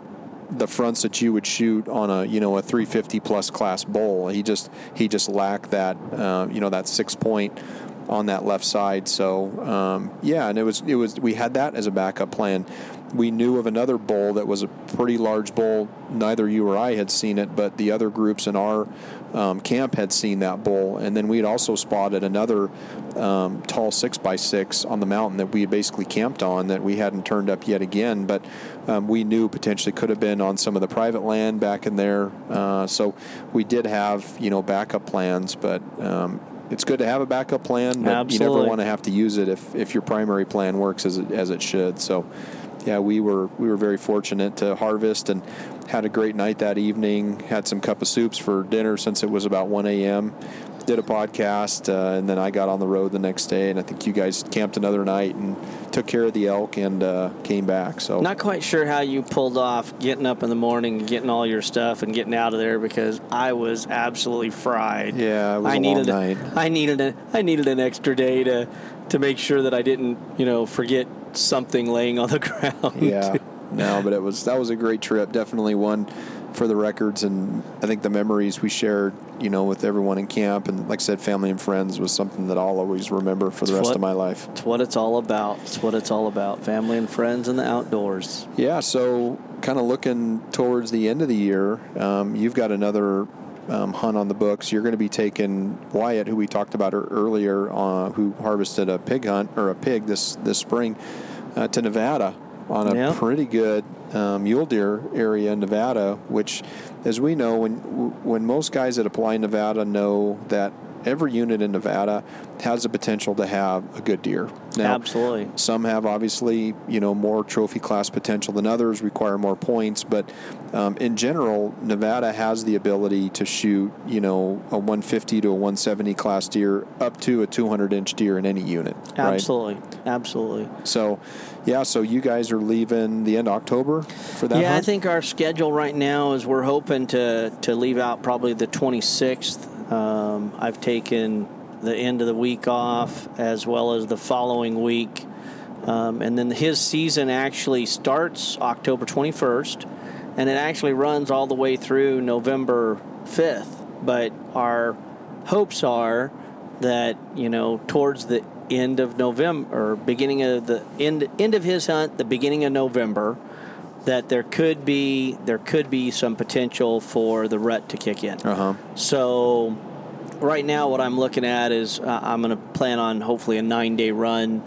the fronts that you would shoot on a, you know, a 350 plus class bull. He just he just lacked that, uh, you know, that six point on that left side. So um, yeah, and it was it was we had that as a backup plan. We knew of another bull that was a pretty large bull. Neither you or I had seen it, but the other groups in our um, camp had seen that bull. And then we had also spotted another um, tall six by six on the mountain that we had basically camped on that we hadn't turned up yet again, but um, we knew potentially could have been on some of the private land back in there. Uh, so we did have you know backup plans, but um, it's good to have a backup plan, but you never want to have to use it if, if your primary plan works as it, as it should. So, yeah, we were we were very fortunate to harvest and had a great night that evening. Had some cup of soups for dinner since it was about 1 a.m. Did a podcast, uh, and then I got on the road the next day. And I think you guys camped another night and took care of the elk and uh, came back. So Not quite sure how you pulled off getting up in the morning, getting all your stuff, and getting out of there because I was absolutely fried. Yeah, it was I a long needed night. I needed a I needed an extra day to to make sure that I didn't you know forget something laying on the [LAUGHS] ground. yeah no but it was that was a great trip definitely one for the records and i think the memories we shared you know with everyone in camp and like i said family and friends was something that i'll always remember for the It's rest what- of my life It's what it's all about. It's what it's all about. Family and friends in the outdoors. yeah so kind of looking towards the end of the year um, you've got another um, hunt on the books. You're going to be taking wyatt who we talked about earlier uh, who harvested a pig hunt or a pig this this spring uh, to nevada on a pretty good um, mule deer area in Nevada, which, as we know, when when most guys that apply in Nevada know that every unit in Nevada has the potential to have a good deer. Now, Absolutely. some have obviously, you know, more trophy class potential than others, require more points. But um, in general, Nevada has the ability to shoot, you know, a 150 to a 170 class deer up to a 200 inch deer in any unit. Right? Absolutely. Absolutely. So, yeah. So you guys are leaving the end of October for that. yeah, I think our schedule right now is we're hoping to to leave out probably the 26th. Um, I've taken the end of the week off as well as the following week, um, and then his season actually starts October 21st, and it actually runs all the way through November 5th. But our hopes are that you know towards the end of November or beginning of the end end of his hunt, the beginning of November, that there could be there could be some potential for the rut to kick in. Uh-huh. So right now, what I'm looking at is uh, I'm going to plan on hopefully a nine day run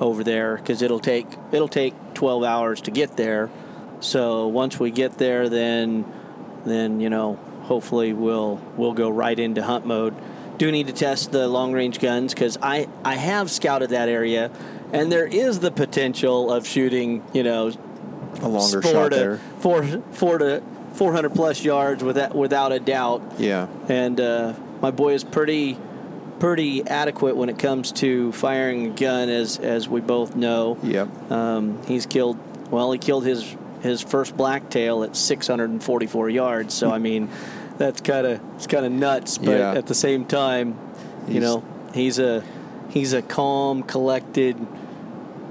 over there because it'll take it'll take 12 hours to get there. So once we get there, then then you know hopefully we'll we'll go right into hunt mode. Do need to test the long range guns because I I have scouted that area, and there is the potential of shooting you know A longer four shot to there. four four to 400 plus yards without without a doubt Yeah. and uh, my boy is pretty pretty adequate when it comes to firing a gun as as we both know Yep. um, he's killed well he killed his his first blacktail at 644 yards so i mean that's kind of it's kind of nuts but Yeah. at the same time you He's- know he's a he's a calm collected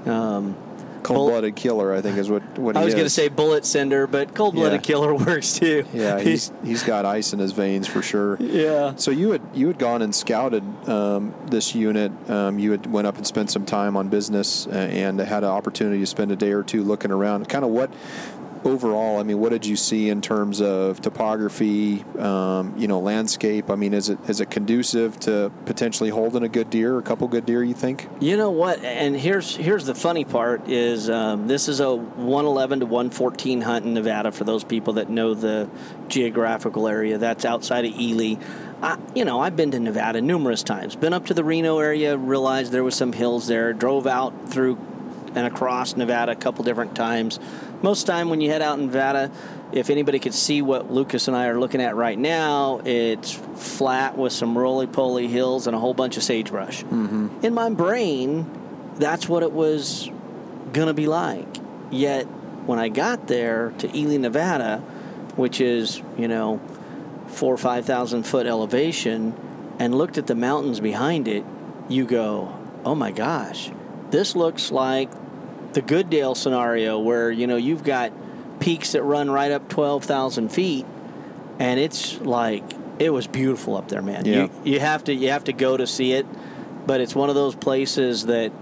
um, Cold-blooded killer, I think, is what what he is. I was going to say bullet sender, but cold-blooded Yeah. killer [LAUGHS] works too. Yeah, [LAUGHS] he's he's got ice in his veins for sure. yeah. So you had you had gone and scouted um, this unit. Um, you had went up and spent some time on business uh, and had an opportunity to spend a day or two looking around. Kind of what overall? I mean, what did you see in terms of topography? Um, you know, landscape. I mean, is it is it conducive to potentially holding a good deer, a couple good deer? You think? You know what? And here's here's the funny part is um, this is a 111 to 114 hunt in Nevada for those people that know the geographical area. That's outside of Ely. I, you know, I've been to Nevada numerous times. Been up to the Reno area, realized there was some hills there. Drove out through and across Nevada a couple different times. Most time when you head out in Nevada, if anybody could see what Lucas and I are looking at right now, it's flat with some roly-poly hills and a whole bunch of sagebrush. Mm-hmm. In my brain, that's what it was gonna be like. Yet when I got there to Ely, Nevada, which is you know four or five thousand foot elevation, and looked at the mountains behind it, you go, oh my gosh, this looks like the Goodale scenario where you know you've got peaks that run right up twelve thousand feet, and it's like it was beautiful up there, man. Yeah. You you have to you have to go to see it, but it's one of those places that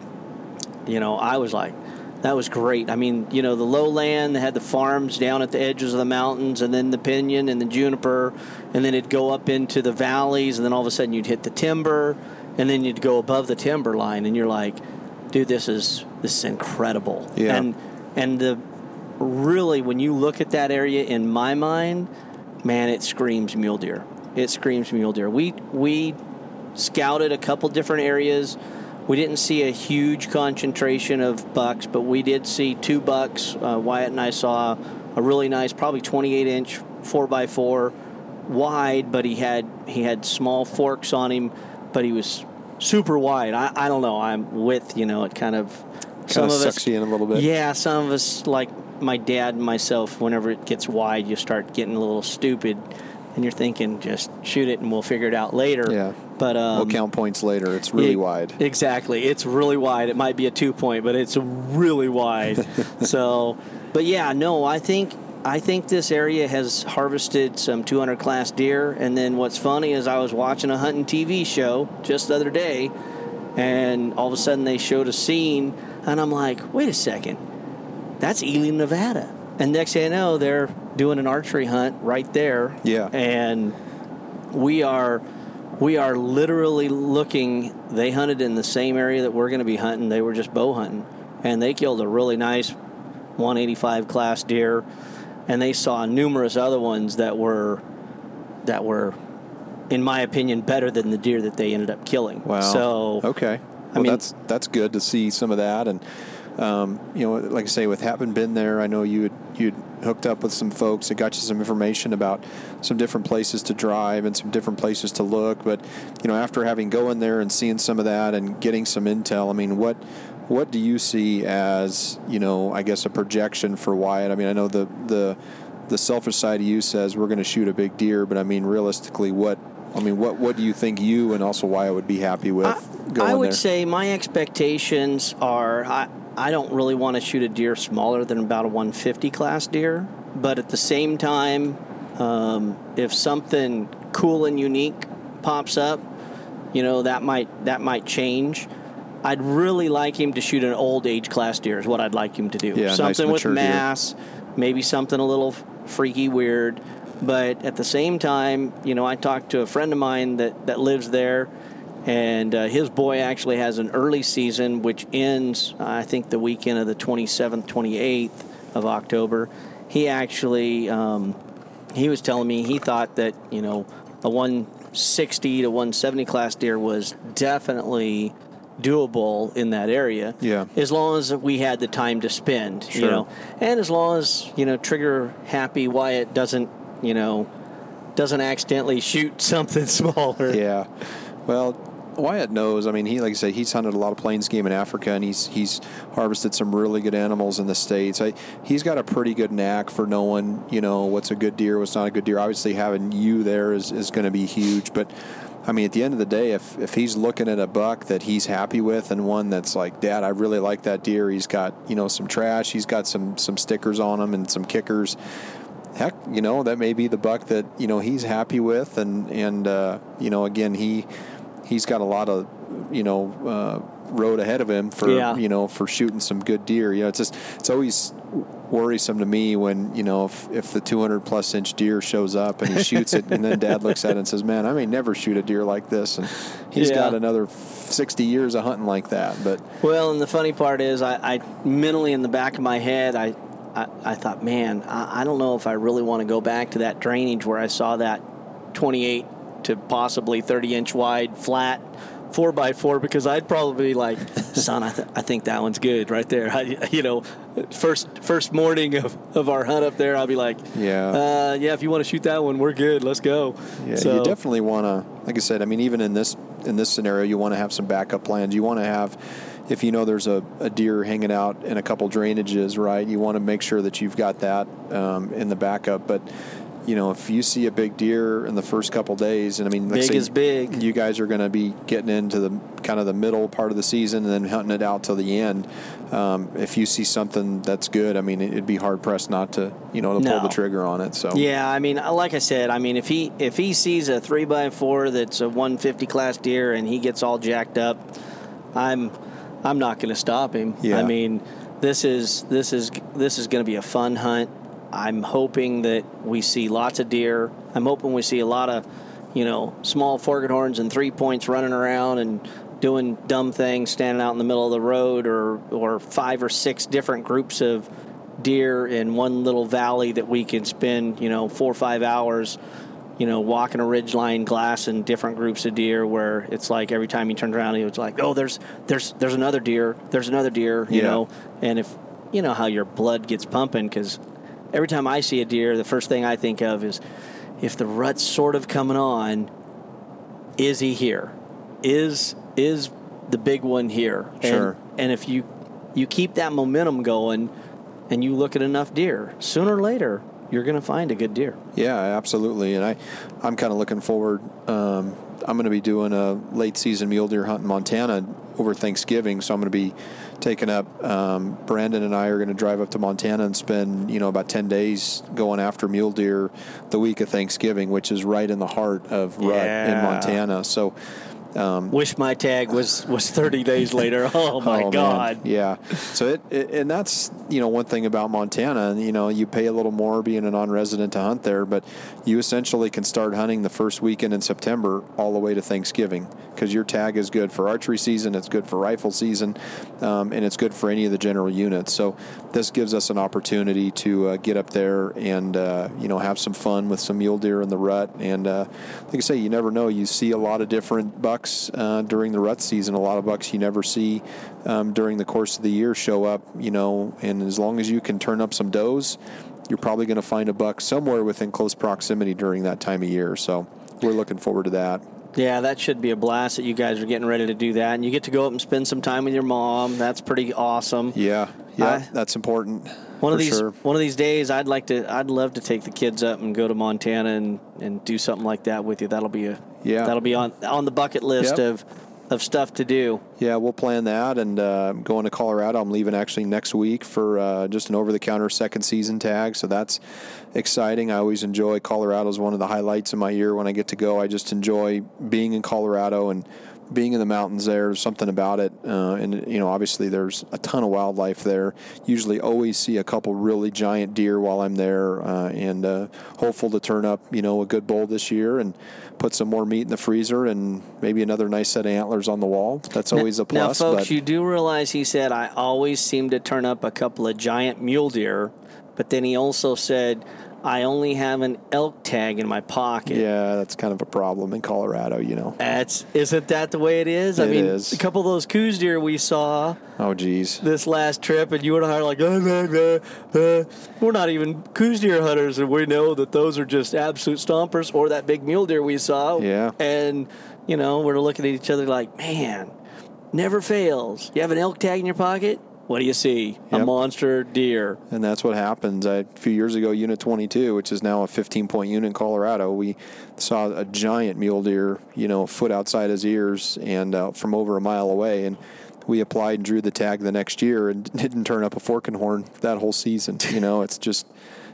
you know I was like. That was great. I mean, you know, the lowland, they had the farms down at the edges of the mountains, and then the pinyon and the juniper, and then it'd go up into the valleys, and then all of a sudden you'd hit the timber, and then you'd go above the timber line, and you're like, dude, this is this is incredible. Yeah. And and the really when you look at that area in my mind, man, it screams mule deer. It screams mule deer. We we scouted a couple different areas. We didn't see a huge concentration of bucks, but we did see two bucks. Uh, Wyatt and I saw a really nice, probably 28 inch, four by four, wide, but he had he had small forks on him, but he was super wide. I, I don't know. I'm with you know it kind of kind of sucks you in a little bit. Yeah, some of us like my dad and myself. Whenever it gets wide, you start getting a little stupid, and you're thinking just shoot it and we'll figure it out later. Yeah. But um, we'll count points later. It's really it- wide. Exactly. It's really wide. It might be a two point, but it's really wide. [LAUGHS] so, but yeah, no, I think I think this area has harvested some 200 class deer. And then what's funny is I was watching a hunting TV show just the other day, and all of a sudden they showed a scene, and I'm like, wait a second, that's Ely, Nevada. And next thing I know, they're doing an archery hunt right there. Yeah. And we are we are literally looking they hunted in the same area that we're going to be hunting they were just bow hunting and they killed a really nice 185 class deer and they saw numerous other ones that were that were in my opinion better than the deer that they ended up killing Wow. so okay, I mean- that's that's good to see some of that, and um, you know, like I say, with having been there, I know you had you'd hooked up with some folks that got you some information about some different places to drive and some different places to look. But you know, after having going there and seeing some of that and getting some intel, I mean, what what do you see as you know, I guess a projection for Wyatt? I mean, I know the the the selfish side of you says we're going to shoot a big deer, but I mean, realistically, what I mean, what what do you think you and also Wyatt would be happy with I, I would there? say my expectations are I, I don't really want to shoot a deer smaller than about a 150 class deer, but at the same time, um, if something cool and unique pops up, you know that might that might change. I'd really like him to shoot an old age class deer. Is what I'd like him to do. Yeah, nice something with mature deer. mass, maybe something a little freaky, weird. But at the same time, you know, I talked to a friend of mine that that lives there, and uh, his boy actually has an early season which ends, uh, I think, the weekend of the 27th, 28th of October. He actually, um, he was telling me he thought that you know a 160 to 170 class deer was definitely doable in that area. Yeah. As long as we had the time to spend, you know, and as long as you know trigger happy Wyatt doesn't, you know, doesn't accidentally shoot [LAUGHS] something smaller. Yeah. Well, Wyatt knows. I mean, he like I said, he's hunted a lot of plains game in Africa, and he's he's harvested some really good animals in the states. I, he's got a pretty good knack for knowing, you know, what's a good deer, what's not a good deer. Obviously, having you there is, is going to be huge, but. I mean, at the end of the day, if, if he's looking at a buck that he's happy with and one that's like, Dad, I really like that deer. He's got you know some trash. He's got some some stickers on him and some kickers heck, you know, that may be the buck that you know he's happy with, and and uh, you know, again, he he's got a lot of you know uh, road ahead of him for Yeah. you know for shooting some good deer. You know, it's just it's always worrisome to me when you know if, if the 200 plus inch deer shows up and he [LAUGHS] shoots it and then dad looks at it and says man i may never shoot a deer like this and he's Yeah. got another 60 years of hunting like that but Well, and the funny part is, I, I mentally in the back of my head, I, I, I thought, man, I, I don't know if I really want to go back to that drainage where I saw that 28 to possibly 30 inch wide flat four by four because I'd probably be like, [LAUGHS] son, I, th- I think that one's good right there. [LAUGHS] I, you know, first first morning of, of our hunt up there, I'll be like, Yeah. uh, yeah, if you want to shoot that one, we're good. Let's go. Yeah, so, you definitely want to, like I said, I mean, even in this in this scenario, you want to have some backup plans. You want to have, if you know there's a, a deer hanging out in a couple drainages, right? You want to make sure that you've got that um, in the backup. But you know, if you see a big deer in the first couple days, and I mean, Big is big. You guys are going to be getting into the kind of the middle part of the season and then hunting it out till the end. Um, if you see something that's good, I mean, it'd be hard pressed not to, you know, to pull the trigger on it. So Yeah, I mean, like I said, I mean, if he if he sees a three by four that's a 150 class deer and he gets all jacked up, I'm I'm not going to stop him. Yeah. I mean, this is this is this is going to be a fun hunt. I'm hoping that we see lots of deer. I'm hoping we see a lot of, you know, small forked horns and three points running around and doing dumb things, standing out in the middle of the road, or or five or six different groups of deer in one little valley that we can spend, you know, four or five hours you know, walking a ridge line glass in different groups of deer where it's like every time you turn around, it's like, oh, there's there's there's another deer, there's another deer, you Yeah. know, and if you know how your blood gets pumping because every time I see a deer, the first thing I think of is if the rut's sort of coming on, is he here? Is is the big one here? Sure. And, and if you you keep that momentum going, and you look at enough deer, sooner or later you're going to find a good deer. Yeah, absolutely. And I, I'm kind of looking forward. Um, I'm going to be doing a late season mule deer hunt in Montana over Thanksgiving. So I'm going to be taking up. Um, Brandon and I are going to drive up to Montana and spend you know about 10 days going after mule deer the week of Thanksgiving, which is right in the heart of rut in Montana. So. Wish my tag was was 30 days later. [LAUGHS] Oh my man. God. Yeah. So it, it and that's you know one thing about Montana. You know you pay a little more being a non-resident to hunt there, but you essentially can start hunting the first weekend in September all the way to Thanksgiving because your tag is good for archery season, it's good for rifle season, um, and it's good for any of the general units. So this gives us an opportunity to uh, get up there and uh, you know have some fun with some mule deer in the rut. And uh, like I say, you never know. You see a lot of different bucks uh, during the rut season. A lot of bucks you never see um, during the course of the year show up. You know, and as long as you can turn up some does, you're probably going to find a buck somewhere within close proximity during that time of year. So we're looking forward to that. Yeah, that should be a blast that you guys are getting ready to do that. And you get to go up and spend some time with your mom. That's pretty awesome. Yeah, yeah, I- that's important. One of these sure. one of these days I'd like to I'd love to take the kids up and go to Montana and, and do something like that with you. That'll be a Yeah. that'll be on on the bucket list Yep. of of stuff to do. Yeah, we'll plan that and uh, going to Colorado. I'm leaving actually next week for uh, just an over-the-counter second season tag, so that's exciting. I always enjoy Colorado is one of the highlights of my year when I get to go. I just enjoy being in Colorado and being in the mountains there. There's something about it, uh, and you know, obviously there's a ton of wildlife there. Usually, always see a couple really giant deer while I'm there, uh, and uh, hopeful to turn up you know a good bull this year and put some more meat in the freezer and maybe another nice set of antlers on the wall. That's always a plus. now, folks, but you do realize he said I always seem to turn up a couple of giant mule deer, but then he also said I only have an elk tag in my pocket. yeah, that's kind of a problem in Colorado. You know. That's isn't that the way it is? I mean, is. a couple of those Coues deer we saw Oh, geez. this last trip, and you and I are like, "Uh, uh, uh, uh." we're not even Coues deer hunters, and we know that those are just absolute stompers. Or that big mule deer we saw, Yeah. And you know, we're looking at each other like, man, never fails. You have an elk tag in your pocket. What do you see? A monster deer. And that's what happens. I, a few years ago, Unit 22, which is now a 15 point unit in Colorado, we saw a giant mule deer, you know, a foot outside his ears and uh, from over a mile away. And we applied and drew the tag the next year and [LAUGHS] didn't turn up a fork and horn that whole season. You know, it's just,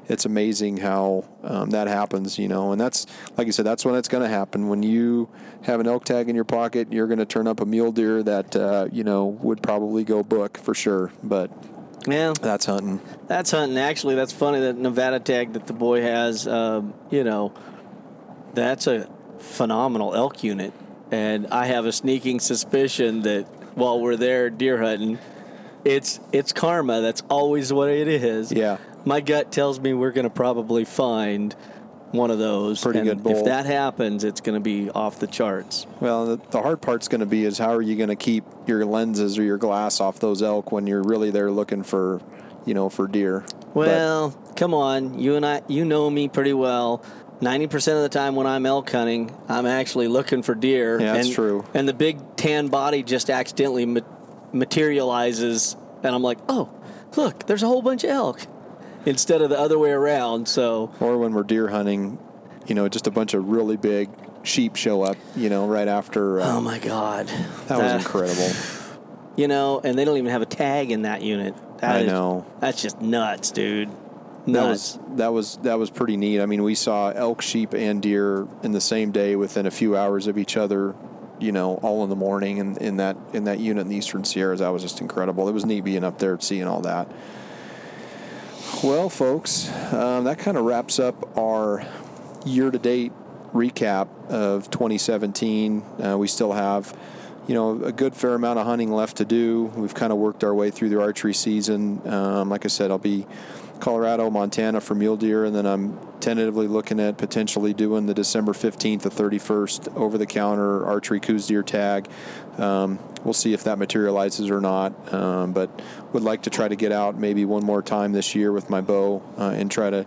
it's amazing how um, that happens, you know. And that's, like I said, that's when it's going to happen. When you have an elk tag in your pocket, you're going to turn up a mule deer that, uh, you know, would probably go book for sure. But Yeah, that's hunting. That's hunting. Actually, that's funny that Nevada tag that the boy has. Um, you know, that's a phenomenal elk unit, and I have a sneaking suspicion that while we're there deer hunting, it's it's karma. That's always what it is. Yeah. My gut tells me we're going to probably find one of those. Pretty and good bull. If that happens, it's going to be off the charts. Well, the, hard part's going to be is how are you going to keep your lenses or your glass off those elk when you're really there looking for, you know, for deer. But- Well, come on. You and I, you know me pretty well. 90% of the time when I'm elk hunting, I'm actually looking for deer. Yeah, that's and, true. And the big tan body just accidentally ma- materializes, and I'm like, oh, look, there's a whole bunch of elk instead of the other way around. So, or when we're deer hunting, you know, just a bunch of really big sheep show up, you know, right after. Uh, oh my God. that was incredible. You know, and they don't even have a tag in that unit. That I is- know. That's just nuts, dude. That was that was that was pretty neat. I mean, we saw elk, sheep, and deer in the same day within a few hours of each other. You know, all in the morning, and in that in that unit in the Eastern Sierras, that was just incredible. It was neat being up there seeing all that. Well, folks, um, that kind of wraps up our year-to-date recap of 2017. Uh, we still have you know, a good fair amount of hunting left to do. We've kind of worked our way through the archery season. Um, like I said, I'll be Colorado, Montana for mule deer, and then I'm tentatively looking at potentially doing the December 15th to 31st over the counter archery Coues deer tag. Um, we'll see if that materializes or not, um, but would like to try to get out maybe one more time this year with my bow uh, and try to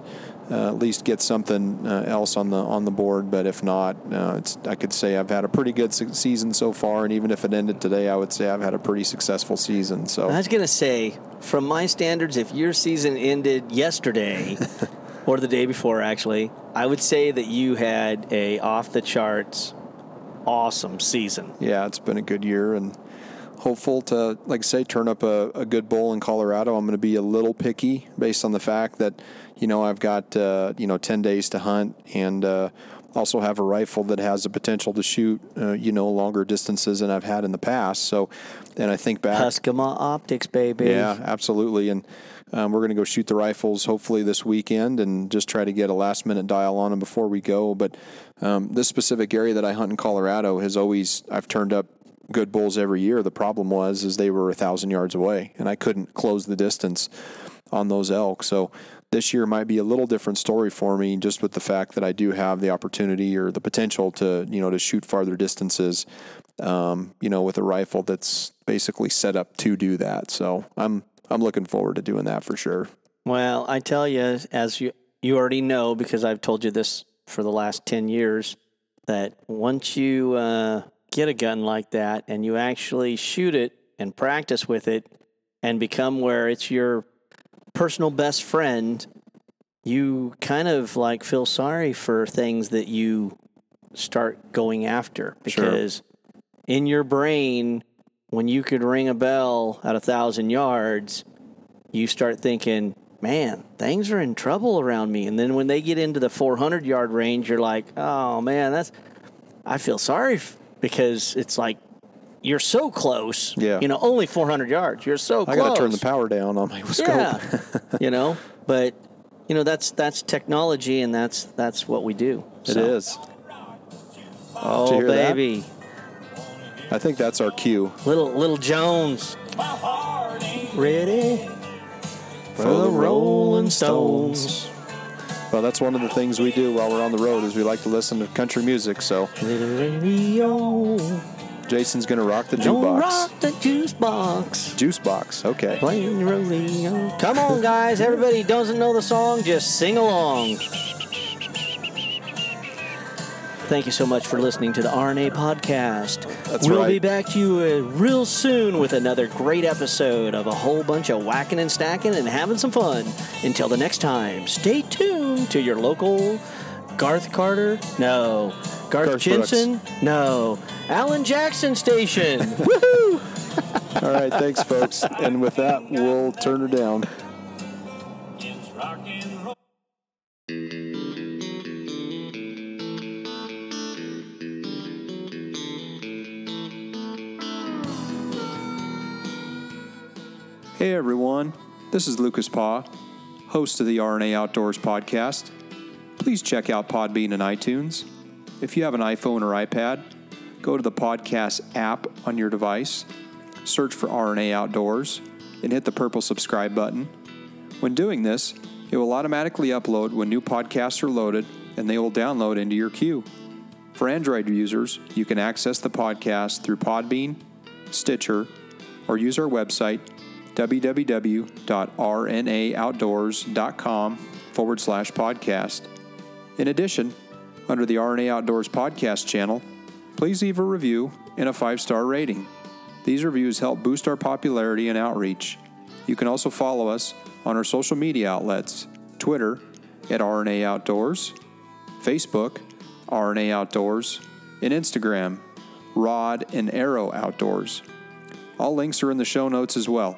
uh, at least get something uh, else on the on the board. But if not, uh, it's I could say I've had a pretty good se- season so far, and even if it ended today, I would say I've had a pretty successful season. So I was gonna say, from my standards, if your season ended yesterday [LAUGHS] or the day before, actually, I would say that you had a off the charts, awesome season. yeah, it's been a good year and hopeful to, like I say, turn up a, a good bull in Colorado. I'm going to be a little picky based on the fact that, you know, I've got, uh, you know, 10 days to hunt and uh, also have a rifle that has the potential to shoot, uh, you know, longer distances than I've had in the past. So, and I think back. Huskemaw Optics, baby. Yeah, absolutely. And um, we're going to go shoot the rifles hopefully this weekend and just try to get a last minute dial on them before we go. But um, this specific area that I hunt in Colorado has always, I've turned up good bulls every year. The problem was, is they were a thousand yards away and I couldn't close the distance on those elk. So this year might be a little different story for me just with the fact that I do have the opportunity or the potential to, you know, to shoot farther distances, um, you know, with a rifle that's basically set up to do that. So I'm, I'm looking forward to doing that for sure. Well, I tell you, as you you already know, because I've told you this for the last ten years, that once you uh, get a gun like that and you actually shoot it and practice with it and become where it's your personal best friend, you kind of like feel sorry for things that you start going after because in your brain, when you could ring a bell at a thousand yards, you start thinking, man, things are in trouble around me. And then when they get into the 400 yard range, you're like, oh man, that's, I feel sorry because it's like, you're so close. Yeah. You know, only 400 yards. You're so I close. got to turn the power down on my [LAUGHS] scope. Yeah. [LAUGHS] you know, but you know that's that's technology and that's that's what we do. It So- is. Oh hear that? baby, I think that's our cue. little little Jones. Ready for the the Rolling Stones. Well, that's one of the things we do while we're on the road is we like to listen to country music. So radio, Jason's to rock the don't jukebox. rock the juice box. Juice box. Okay. Playing the rodeo. Come on, guys! Everybody doesn't know the song, just sing along. Thank you so much for listening to the RNA podcast. That's we'll right. be back to you uh, real soon with another great episode of a whole bunch of whacking and stacking and having some fun. Until the next time, stay tuned to your local Garth Carter, no, Garth, Garth Jensen, no, Alan Jackson station. [LAUGHS] Woohoo! [LAUGHS] All right. Thanks, folks. And with that, we'll turn her down. This is Lucas Paw, host of the RNA Outdoors podcast. Please check out Podbean and iTunes. If you have an iPhone or iPad, go to the podcast app on your device, search for RNA Outdoors, and hit the purple subscribe button. When doing this, it will automatically upload when new podcasts are loaded and they will download into your queue. For Android users, you can access the podcast through Podbean, Stitcher, or use our website www.rnaoutdoors.com forward slash podcast. In addition, under the RNA Outdoors podcast channel, please leave a review and a five star rating. These reviews help boost our popularity and outreach. You can also follow us on our social media outlets Twitter at RNA Outdoors, Facebook, RNA Outdoors, and Instagram, Rod and Arrow Outdoors. All links are in the show notes as well.